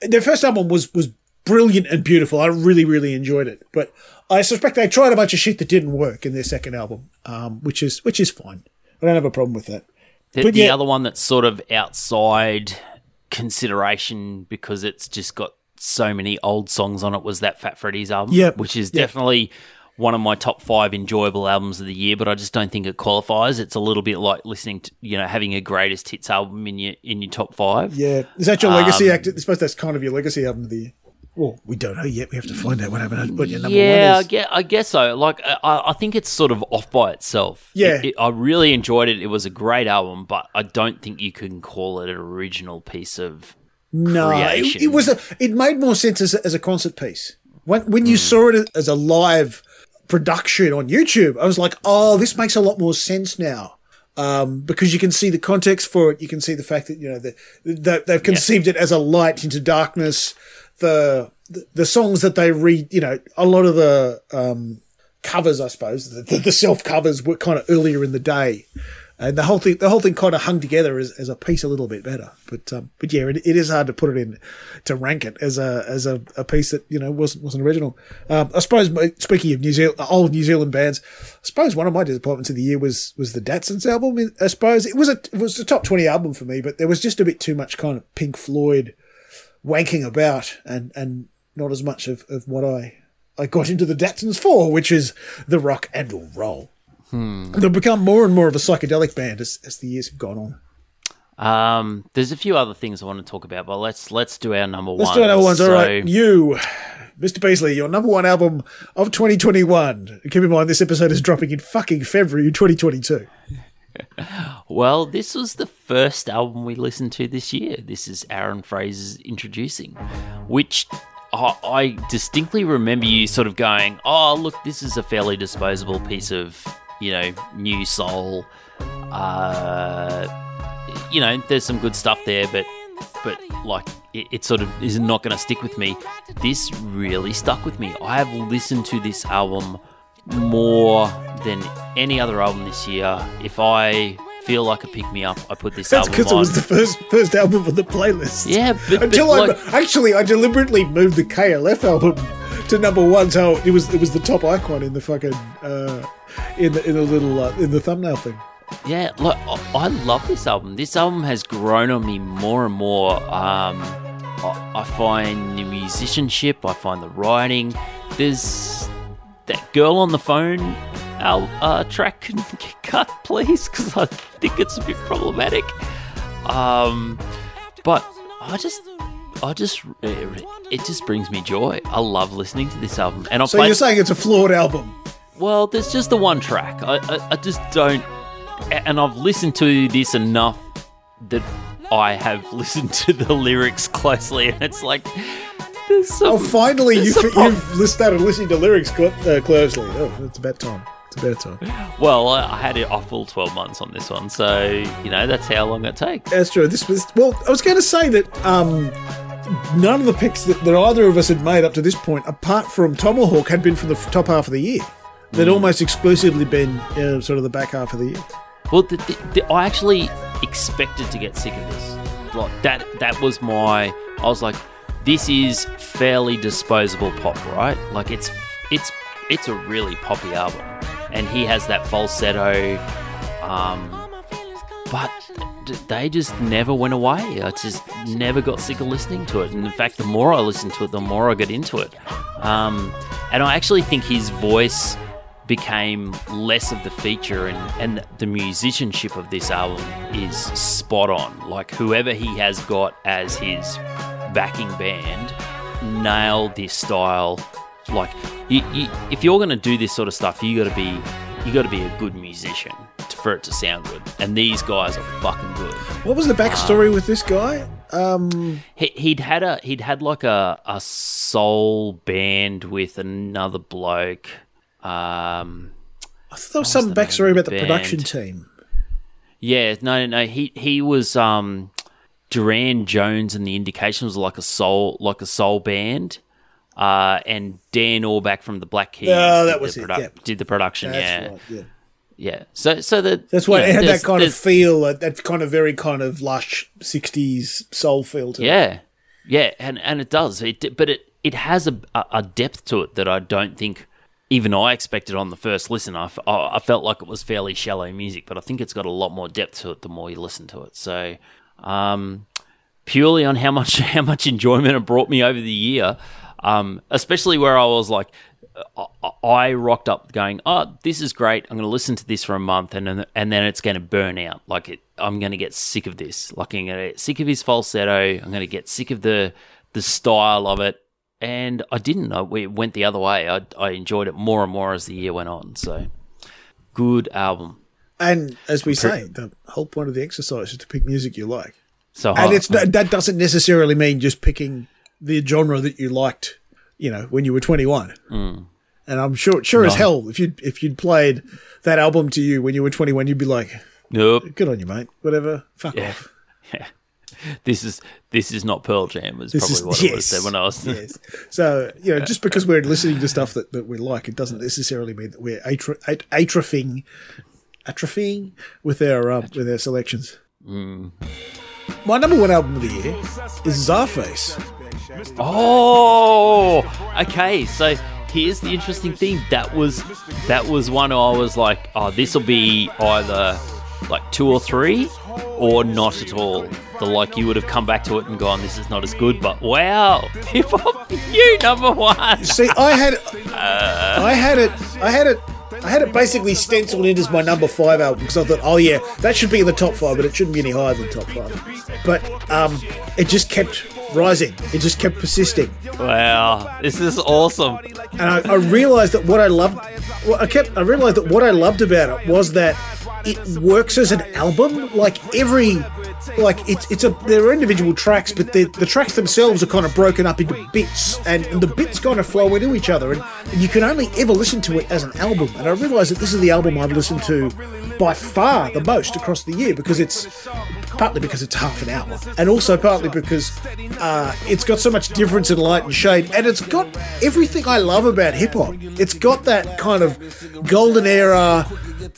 their first album was was brilliant and beautiful. I really really enjoyed it, but I suspect they tried a bunch of shit that didn't work in their second album, um, which is which is fine. I don't have a problem with that. the, But the yeah- other one that's sort of outside consideration because it's just got so many old songs on it was that Fat Freddy's album, Yep. which is Yep. definitely one of my top five enjoyable albums of the year. But I just don't think it qualifies. It's a little bit like listening to you know having a greatest hits album in your in your top five. Yeah, is that your legacy Um, act? I suppose that's kind of your legacy album of the year. Well, we don't know yet. We have to find out what happened. What your number yeah, one I is. guess, I guess so. Like, I, I think it's sort of off by itself. Yeah. It- it- I really enjoyed it. It was a great album, but I don't think you can call it an original piece of. No, it, it was a. It made more sense as a, as a concert piece. When when Hmm. you saw it as a live production on YouTube, I was like, oh, this makes a lot more sense now. Um, because you can see the context for it, you can see the fact that you know the, the, they've conceived it as a light into darkness. The, the songs that they read, you know, a lot of the um, covers, I suppose, the, the, the self covers were kind of earlier in the day, and the whole thing the whole thing kind of hung together as, as a piece a little bit better. But um, but yeah, it, it is hard to put it in to rank it as a as a, a piece that you know wasn't wasn't original. Um, I suppose speaking of New Zealand old New Zealand bands, I suppose one of my disappointments of the year was was the Datsuns album. I suppose it was a it was a top twenty album for me, but there was just a bit too much kind of Pink Floyd wanking about and and not as much of, of what I I got into the Datsuns for, which is the rock and roll. They've become more and more of a psychedelic band as, as the years have gone on. Um, there's a few other things I want to talk about, but let's let's do our number one. Let's do another ones. All So- right, you, Mr. Beasley, your number one album of 2021. Keep in mind, this episode is dropping in fucking February 2022. Well, this was the first album we listened to this year. This is Aaron Frazer's Introducing, which I distinctly remember you sort of going, "Oh, look, this is a fairly disposable piece of, you know, new soul. Uh, you know, there's some good stuff there, but, but like, it, it sort of is not going to stick with me. This really stuck with me. I have listened to this album." more than any other album this year. If I feel like a pick me up, I put this That's because it was the first first album on the playlist. yeah, but, but Until I like, actually, I deliberately moved the KLF album to number one, so it was it was the top icon in the fucking uh, in the in little uh, in the thumbnail thing. yeah, look, I, I love this album. This album has grown on me more and more. Um, I, I find the musicianship, I find the writing. There's that girl on the phone. Our uh, track can get cut, please, because I think it's a bit problematic. Um, but I just, I just, it, it just brings me joy. I love listening to this album, and I So played. you're saying it's a flawed album? Well, there's just the one track. I, I, I just don't. And I've listened to this enough that I have listened to the lyrics closely, and it's like there's some. Oh, finally, you've, you've started listening to lyrics uh, closely. Oh, it's about time. It's about time. Well, I had it a full 12 months on this one, so you know that's how long it takes. That's true. This was well. I was going to say that um, none of the picks that, that either of us had made up to this point, apart from Tomahawk, had been from the top half of the year. They'd almost exclusively been uh, sort of the back half of the year. Well, the, the, I actually expected to get sick of this. Like that. That was my. I was like, this is fairly disposable pop, right? Like it's it's it's a really poppy album, and he has that falsetto. Um, but they just never went away. I just never got sick of listening to it. And in fact, the more I listened to it, the more I got into it. Um, and I actually think his voice became less of the feature and, and the musicianship of this album is spot on. Like whoever he has got as his backing band nailed this style. Like you, you, if you're going to do this sort of stuff, you got to be you got to be a good musician for it to sound good. And these guys are fucking good. What was the backstory with this guy? Um, He, he'd had a he'd had like a, a soul band with another bloke. Um, I thought there was some the backstory the about the production team. Yeah, no, no, no. He he was um, Durand Jones and the Indications was like a soul like a soul band. Uh, and Dan Auerbach from the Black Keys. Oh, that did was the it, yeah. Did the production? Yeah, right. Yeah. yeah. So, so the That's why you it had that kind of feel, that, that kind of very kind of lush '60s soul feel to it. Yeah, yeah, and and it does. It but it it has a a depth to it that I don't think even I expected on the first listen. I, f- I- I felt like it was fairly shallow music, but I think it's got a lot more depth to it the more you listen to it. So, um, purely on how much how much enjoyment it brought me over the year, um, especially where I was like. I- I rocked up going, oh, this is great. I'm going to listen to this for a month, and then and then it's going to burn out. Like it, I'm going to get sick of this. Like I'm going to get sick of his falsetto. I'm going to get sick of the the style of it. And I didn't. I, it went the other way. I, I enjoyed it more and more as the year went on. So, good album. And as we say, the whole point of the exercise is to pick music you like. So And it's that doesn't necessarily mean just picking the genre that you liked, you know, when you were 21. Hmm. And I'm sure, sure as hell, if you if you'd played that album to you when you were 21, you'd be like, nope. "Good on you, mate. Whatever. Fuck Yeah. off." This is this is not Pearl Jam. Was This probably is what it was said when I was. yes. So you know, just because we're listening to stuff that, that we like, it doesn't necessarily mean that we're atro- at- atrophying, atrophying with our um, with our selections. Mm. My number one album of the year is Czarface. Oh, okay. So here's the interesting thing. That was that was one I was like, oh, this will be either like two or three, or not at all. The like you would have come back to it and gone, this is not as good. But wow, hip hop, you number one. See, I had, Uh. I had it, I had it, I had it basically stenciled in as my number five album because I thought, oh yeah, that should be in the top five, but it shouldn't be any higher than top five. But um, it just kept rising. It just kept persisting. Wow, this is awesome. and I, I realized that what I loved, well, I kept, I realized that what I loved about it was that it works as an album. Like every, like it's it's a there are individual tracks, but the the tracks themselves are kind of broken up into bits, and, and the bits kind of flow into each other, and, and you can only ever listen to it as an album. And I realized that this is the album I've listened to by far the most across the year because it's partly because it's half an hour, and also partly because uh, it's got so much difference in light and shade, and it's got everything I love about hip hop. It's got that kind of golden era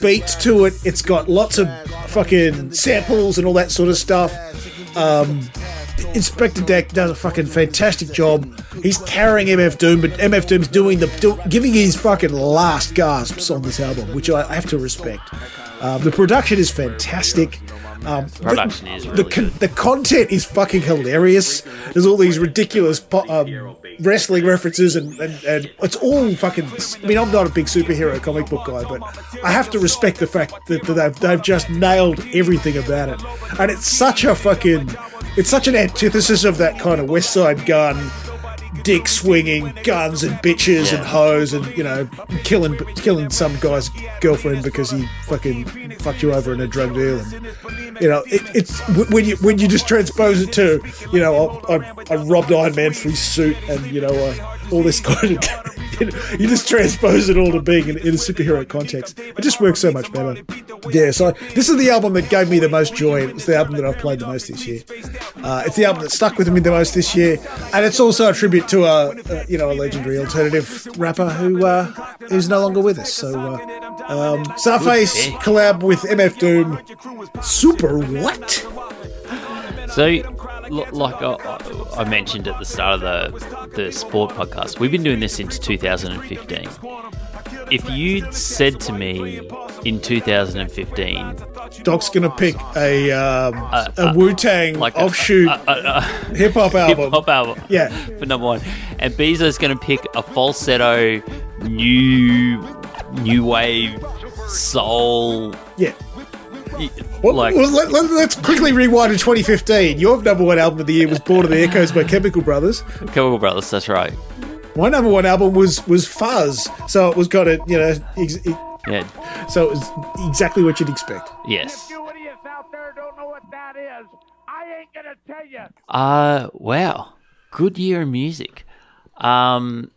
beat to it. It's got lots of fucking samples and all that sort of stuff. Um, Inspectah Deck does a fucking fantastic job. He's carrying MF Doom, but MF Doom's doing the do, giving his fucking last gasps on this album, which I, have to respect. Um, the production is fantastic. Um, the- Production the, really con- good. the content is fucking hilarious. There's all these ridiculous po- um, wrestling references, and, and, and it's all fucking. I mean, I'm not a big superhero comic book guy, but I have to respect the fact that, that they've, they've just nailed everything about it. And it's such a fucking. It's such an antithesis of that kind of Westside Gunn, dick swinging, guns and bitches and hoes, and you know, killing killing some guy's girlfriend because he fucking fucked you over in a drug deal. And, you know, it, it's when you when you just transpose it to, you know, I, I, I robbed Iron Man for his suit, and you know, uh, all this kind of. you, know, you just transpose it all to being in, in a superhero context. It just works so much better. Yeah, so this is the album that gave me the most joy. It's the album that I've played the most this year. Uh, it's the album that stuck with me the most this year, and it's also a tribute to a, a you know a legendary alternative rapper who uh, who's no longer with us. So, uh, um, Czarface collab with MF Doom. Super what? So, like I, mentioned at the start of the the sport podcast, we've been doing this since 2015. If you'd said to me in 2015, Doc's gonna pick a um, uh, a Wu Tang like offshoot hip hop hip album, hop album, Yeah. for number one, and Beeso's going to pick a falsetto, new, new wave, soul, yeah. Y- Well, like well, let, us quickly rewind to 2015. Your number one album of the year was "Born of the Echoes" by Chemical Brothers. Chemical Brothers. That's right. My number one album was was Fuzz, so it was got it, you know, ex- it- Yeah. so it was exactly what you'd expect. Yes. You idiots out there don't know what that is. I ain't gonna tell you. Uh wow. Good year in music. Um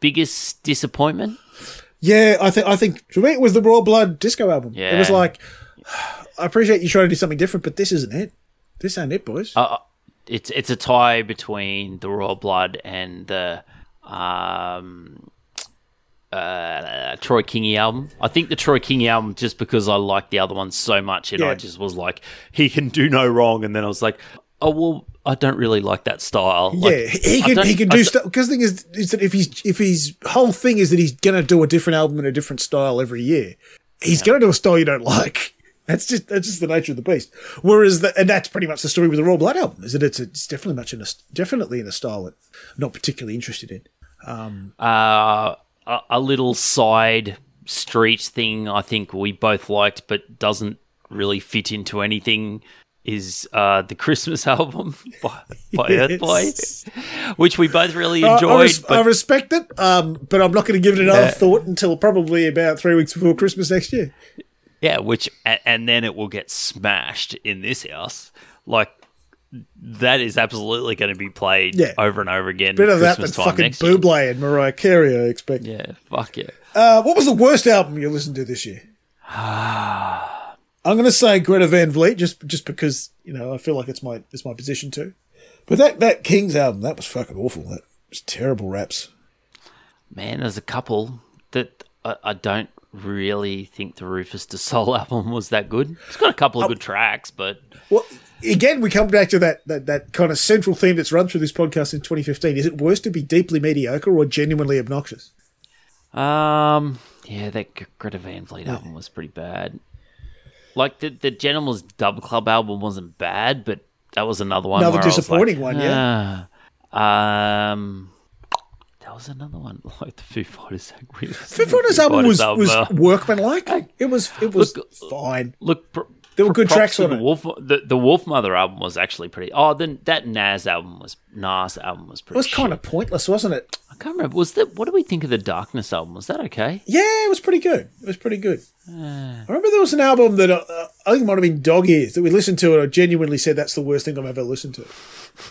biggest disappointment? Yeah, I think I think for me it was the Royal Blood disco album. It was like, I appreciate you trying to do something different, but this isn't it. This ain't it, boys. Uh, it's it's a tie between the Royal Blood and the um, uh, Troy Kingi album. I think the Troy Kingi album, just because I liked the other one so much, and Yeah. I just was like, he can do no wrong. And then I was like, oh well, I don't really like that style. Like, yeah, he can he can do stuff. Because the thing is, is that if he's if his whole thing is that he's gonna do a different album in a different style every year, he's gonna do a style you don't like. That's just that's just the nature of the beast. Whereas the, and that's pretty much the story with the Royal Blood album. Is that it's it's definitely much in a definitely in a style that I'm not particularly interested in. Um, uh, a, a little side street thing I think we both liked, but doesn't really fit into anything. Is uh, the Christmas album by, by Earthboy, Yes. which we both really I- I, enjoyed. res- I respect it, um, but I'm not going to give it another Yeah. thought until probably about three weeks before Christmas next year. Yeah, which and then it will get smashed in this house. Like that is absolutely going to be played Yeah. over and over again. Better that than fucking. Buble and Mariah Carey, I expect. Yeah, fuck yeah. Uh, what was the worst album you listened to this year? I'm going to say Greta Van Fleet, just just because you know I feel like it's my it's my position too. But that that Kings album, that was fucking awful. That was terrible raps. Man, there's a couple that I, I don't really think the RÜFÜS DU SOL album was that good. It's got a couple of good tracks, but Well, again, we come back to that, that that kind of central theme that's run through this podcast in 2015. Is it worse to be deeply mediocre or genuinely obnoxious? um, yeah, that Greta Van Fleet album was pretty bad. Like the the Gentleman's Dub Club album wasn't bad, but that was another one. Another where I was disappointing like, one, yeah. "Ah." Um, there was another one like the Foo Fighters. Foo Fighters album was was uh, workmanlike. It was it was Look, fine. Look, pr- There were good tracks on the it. Wolf, the, the Wolfmother album was actually pretty. Oh, then that Nas album was Nas album was pretty. It was kind of pointless, wasn't it? I can't remember. Was that? What do we think of the Darkness album? Was that okay? Yeah, it was pretty good. It was pretty good. I remember there was an album that uh, I think it might have been Dog Ears that we listened to, and I genuinely said that's the worst thing I've ever listened to.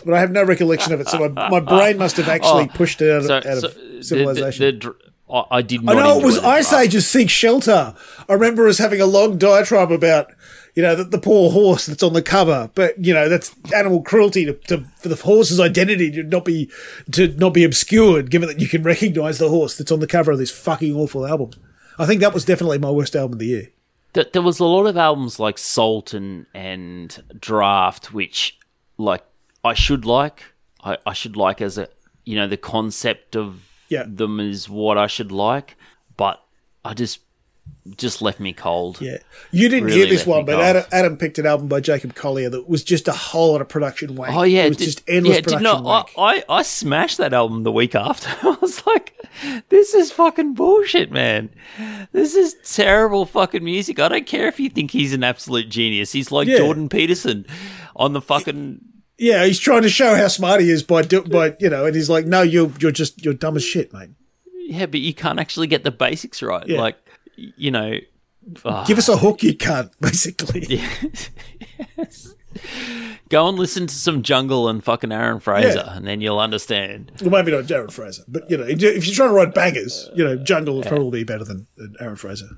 But I have no recollection of it, so my, my brain must have actually Oh, pushed it out, of- So, out so of civilization. The, the, dr- I- I did I not. know it was Iceage's Seek Shelter. I remember us having a long diatribe about, you know, the, the poor horse that's on the cover, but you know that's animal cruelty to, to for the horse's identity to not be to not be obscured, given that you can recognise the horse that's on the cover of this fucking awful album. I think that was definitely my worst album of the year. There was a lot of albums like SAULT and and Draft, which like I should like. I, I should like as a you know the concept of Yeah. them is what I should like, but I just just left me cold. Yeah, you didn't Really hear this one, but. Adam, Adam picked an album by Jacob Collier that was just a whole lot of production wank. Oh yeah, it was did- just endless yeah, production not, wank. I, I I smashed that album the week after. I was like, this is fucking bullshit, man. This is terrible fucking music. I don't care if you think he's an absolute genius. He's like Yeah. Jordan Peterson on the fucking Yeah, he's trying to show how smart he is by do, by you know, and he's like, no, you're you're just you're dumb as shit, mate. yeah, but you can't actually get the basics right. Yeah. Like, you know, ah, Give us a hook, you can't. Basically, go and listen to some Jungle and fucking Aaron Frazer, Yeah. and then you'll understand. well, maybe not Jared Fraser, but you know, if you're trying to write bangers, you know, Jungle would probably be better than, Aaron Frazer.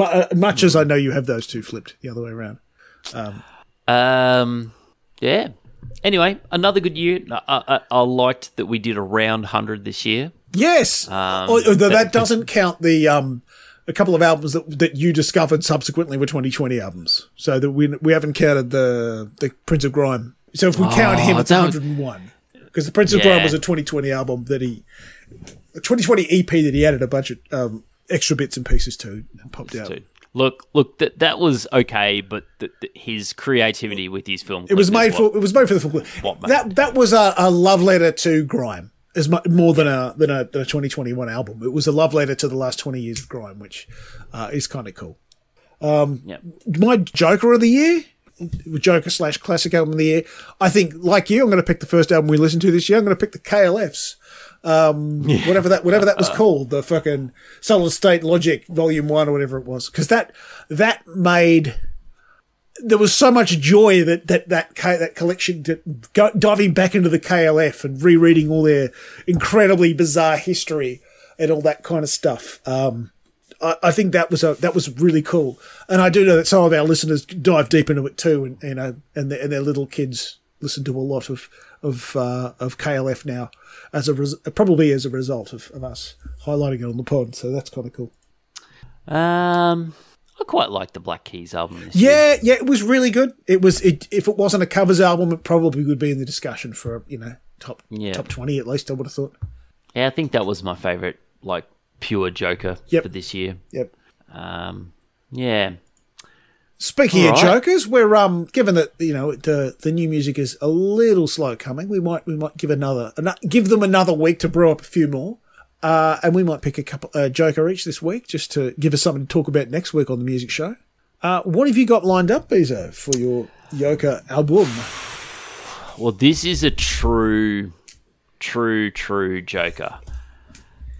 Uh, much as I know you have those two flipped the other way around. Um, yeah. Anyway, another good year. I, I, I liked that we did a round hundred this year. Yes, Um, although that, that- doesn't count the um a couple of albums that that you discovered subsequently were 2020 albums. So that we we haven't counted the the Prince of Grime. So if we count him, it's 101 because the Prince of Yeah. Grime was a 2020 album that he a 2020 EP that he added a bunch of um, extra bits and pieces to and popped out. Look, look, that that was okay, but th th his creativity with his film, It was made for it was made for the full what made- That that was a, a love letter to grime as much more than a than a, than a 2021 album. It was a love letter to the last 20 years of grime, which uh, is kind of cool. yeah. My Joker of the year, Joker slash classic album of the year. I think, like you, I'm going to pick the first album we listened to this year. I'm going to pick the KLFs. Um, whatever that, whatever that was called, the fucking Solid State Logik Volume One or whatever it was, because that that made there was so much joy that that that that collection to go, diving back into the KLF and rereading all their incredibly bizarre history and all that kind of stuff. Um, I, I think that was a that was really cool, and I do know that some of our listeners dive deep into it too, and you know, and their, and their little kids listen to a lot of of uh, of KLF now, as a res- probably as a result of, of us highlighting it on the pod. So that's kind of cool. Um, I quite like the Black Keys album. This year. Yeah, yeah, it was really good. It was. It, if it wasn't a covers album, it probably would be in the discussion for you know top Yeah. top twenty at least. I would have thought. Yeah, I think that was my favorite, like pure Joker Yep. for this year. Yep. Um, yeah, Speaking of jokers, we're um given that you know the the new music is a little slow coming, we might we might give another give them another week to brew up a few more, uh, and we might pick a couple uh, joker each this week just to give us something to talk about next week on the music show. Uh, what have you got lined up, Beeso, for your Yoka album? Well, this is a true, true, true Joker.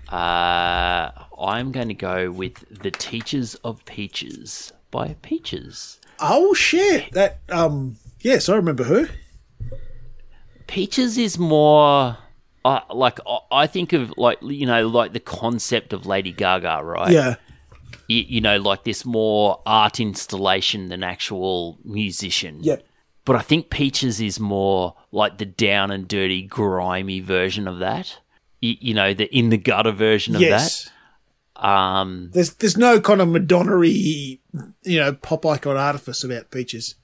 Uh, I'm going to go with The Teaches of Peaches by Peaches. Oh shit! That um yes, I remember her. Peaches is more. Uh, like I- think of like you know like the concept of Lady Gaga, right? Yeah, you, you know like this more art installation than actual musician. yep, But I think Peaches is more like the down and dirty, grimy version of that. You, you know, the in the gutter version of yes. that. Um, There's there's no kind of Madonna-y, you know, pop icon artifice about Peaches.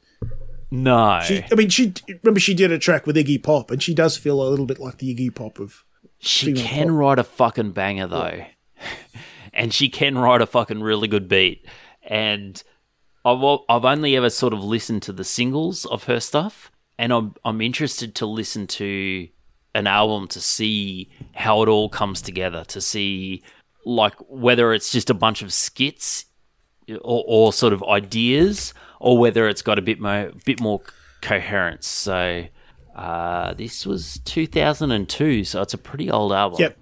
no, She, I mean, she remember she did a track with Iggy Pop, and she does feel a little bit like the Iggy Pop of. she can pop. write a fucking banger though, and she can write a fucking really good beat. And I've I've only ever sort of listened to the singles of her stuff, and I'm I'm interested to listen to an album to see how it all comes together, to see like whether it's just a bunch of skits or, or sort of ideas, or whether it's got a bit more bit more coherence. So uh, this was 2002, so it's a pretty old album. Yep,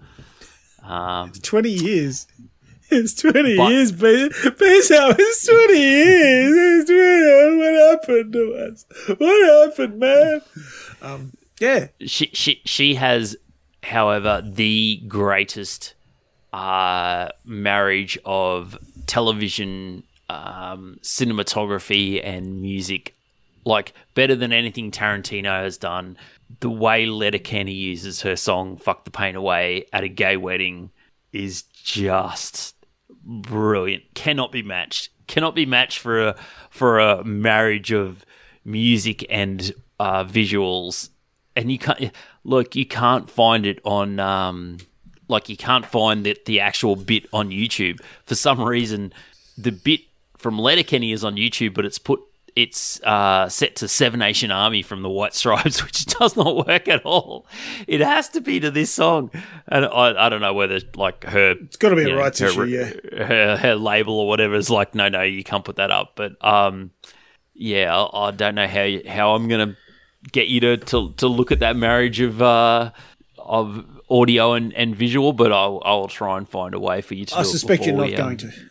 Um, twenty years. It's twenty But- years, but Bezos. It's twenty years. It's 20 What happened to us? What happened, man? Um, yeah, she she she has, however, the greatest uh, marriage of television, um, cinematography, and music. Like better than anything Tarantino has done. The way Letterkenny uses her song "Fuck the Pain Away" at a gay wedding is just brilliant. Cannot be matched. Cannot be matched for a for a marriage of music and uh, visuals. And you can't look. You can't find it on. Um, like you can't find the, the actual bit on YouTube for some reason. The bit from Letterkenny is on YouTube, but it's put it's uh, set to Seven Nation Army from the White Stripes, which does not work at all. It has to be to this song, and I, I don't know whether like her it's got to be a know, rights her, issue. Yeah, her, her label or whatever is like, no, no, you can't put that up. But um, yeah, I, I don't know how you- how I'm gonna get you to, to, to look at that marriage of uh, of audio and, and visual, but I'll I'll try and find a way for you to. I suspect you're not we, um, going to.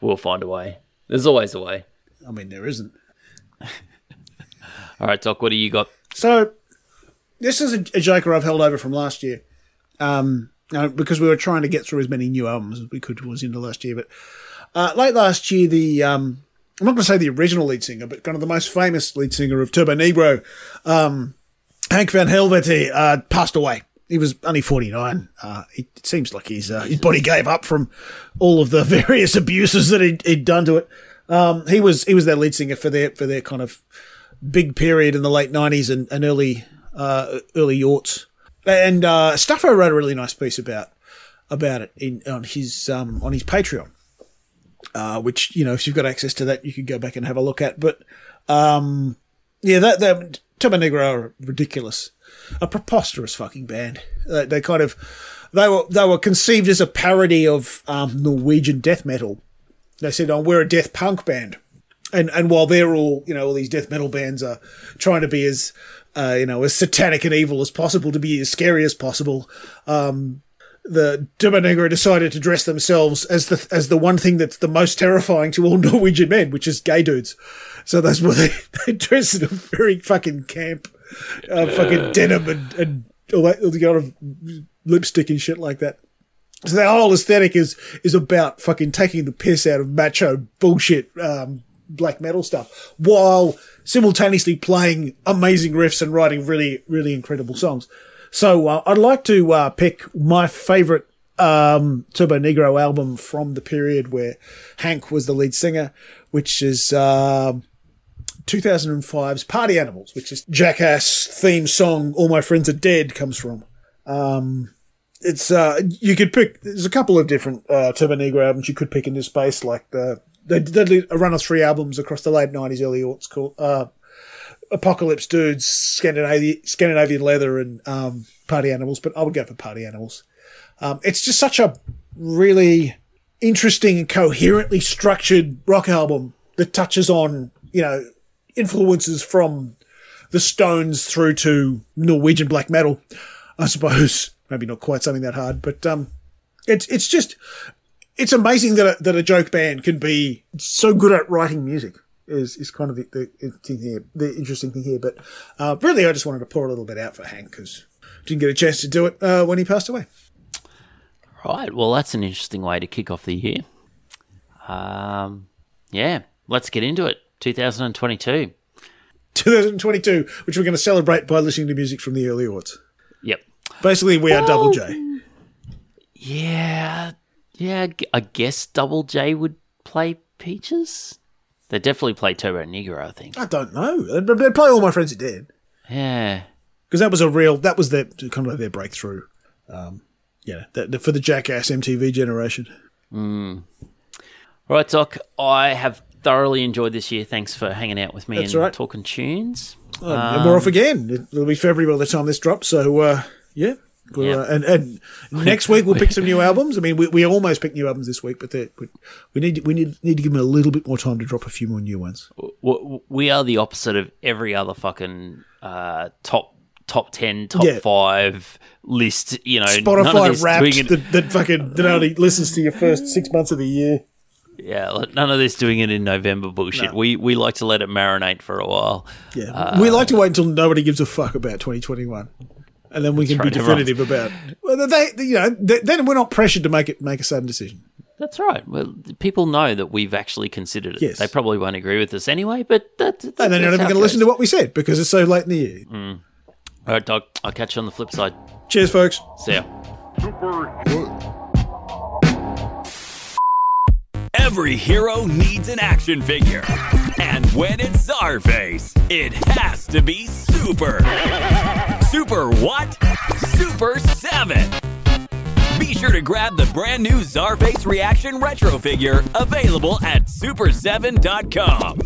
We'll find a way. There's always a way. I mean, there isn't. All right, Doc, what do you got? So, this is a, a joker I've held over from last year, um, because we were trying to get through as many new albums as we could towards the end of last year. But uh, late last year, the um, I'm not going to say the original lead singer, but kind of the most famous lead singer of Turbonegro, um, Hank von Helvete, uh, passed away. He was only 49. Uh, it, seems like his uh, his body gave up from all of the various abuses that he'd, he'd done to it. Um, he was he was their lead singer for their for their kind of big period in the late nineties and, and early uh, early yachts. And uh, Stuffo wrote a really nice piece about about it in on his um, on his Patreon, uh, which you know if you've got access to that, you could go back and have a look at. But um, yeah, that that Turbonegro are ridiculous, a preposterous fucking band. They, they kind of they were they were conceived as a parody of um, Norwegian death metal. They said, "Oh, we're a death punk band." and and while they're all you know all these death metal bands are trying to be as uh, you know as satanic and evil as possible to be as scary as possible um the Negro decided to dress themselves as the as the one thing that's the most terrifying to all Norwegian men, which is gay dudes. So that's why they, they dress in a very fucking camp, uh, fucking denim and, and all that all the kind of lipstick and shit like that. So their whole aesthetic is is about fucking taking the piss out of macho bullshit um, black metal stuff, while simultaneously playing amazing riffs and writing really, really incredible songs. So uh, I'd like to uh, pick my favorite um, Turbonegro album from the period where Hank was the lead singer, which is um 2005's Party Animals, which is Jackass theme song "All My Friends Are Dead" comes from. Um, it's uh, you could pick. There's a couple of different uh, Turbonegro albums you could pick in this space, like the they did a run of three albums across the late '90s, early aughts called uh, Apocalypse Dudes, Scandinavian, Scandinavian Leather, and um, Party Animals. But I would go for Party Animals. Um, it's just such a really interesting and coherently structured rock album that touches on you know influences from the Stones through to Norwegian black metal, I suppose. Maybe not quite something that hard, but um, it's it's just it's amazing that a, that a joke band can be so good at writing music. Is is kind of the the, thing here, the interesting thing here. But uh, really, I just wanted to pour a little bit out for Hank because didn't get a chance to do it uh, when he passed away. Right. Well, that's an interesting way to kick off the year. Um, yeah, let's get into it. 2022. 2022, which we're going to celebrate by listening to music from the early aughts. Yep. Basically, we are Double J. Yeah, yeah. I guess Double J would play Peaches. They definitely played Turbonegro, I think. I don't know. They play all my friends are dead Yeah. because that was a real. That was their kind of like their breakthrough. Um, yeah, that, that- for the Jackass MTV generation. All right, Doc. I have thoroughly enjoyed this year. Thanks for hanging out with me That's and right. talking tunes. Oh, and we're off again. It'll be February by the time this drops. So uh, yeah. Yeah. uh, and and next week we'll pick some new albums. I mean, we, we almost picked new albums this week, but we, we need we need need to give them a little bit more time to drop a few more new ones. We are the opposite of every other fucking uh, top top ten, top Yeah. five list. You know, Spotify Wrapped it, that, that fucking that only listens to your first six months of the year. yeah, none of this doing it in November bullshit. No. We we like to let it marinate for a while. Yeah, Uh, we like to wait until nobody gives a fuck about 2021, and then we can be right, everyone- definitive about. Well, they, you know, th- then we're not pressured to make it make a sudden decision. That's right. Well, people know that we've actually considered it. Yes. They probably won't agree with us anyway, but that, that, And then you're not even going to listen to what we said because it's so late in the year. Mm. All right, Doc. I'll catch you on the flip side. Cheers, folks. See ya. Every hero needs an action figure. And when it's Czarface, it has to be Super. Super what? Super 7. Be sure to grab the brand new Czarface Reaction Retro figure available at super7.com.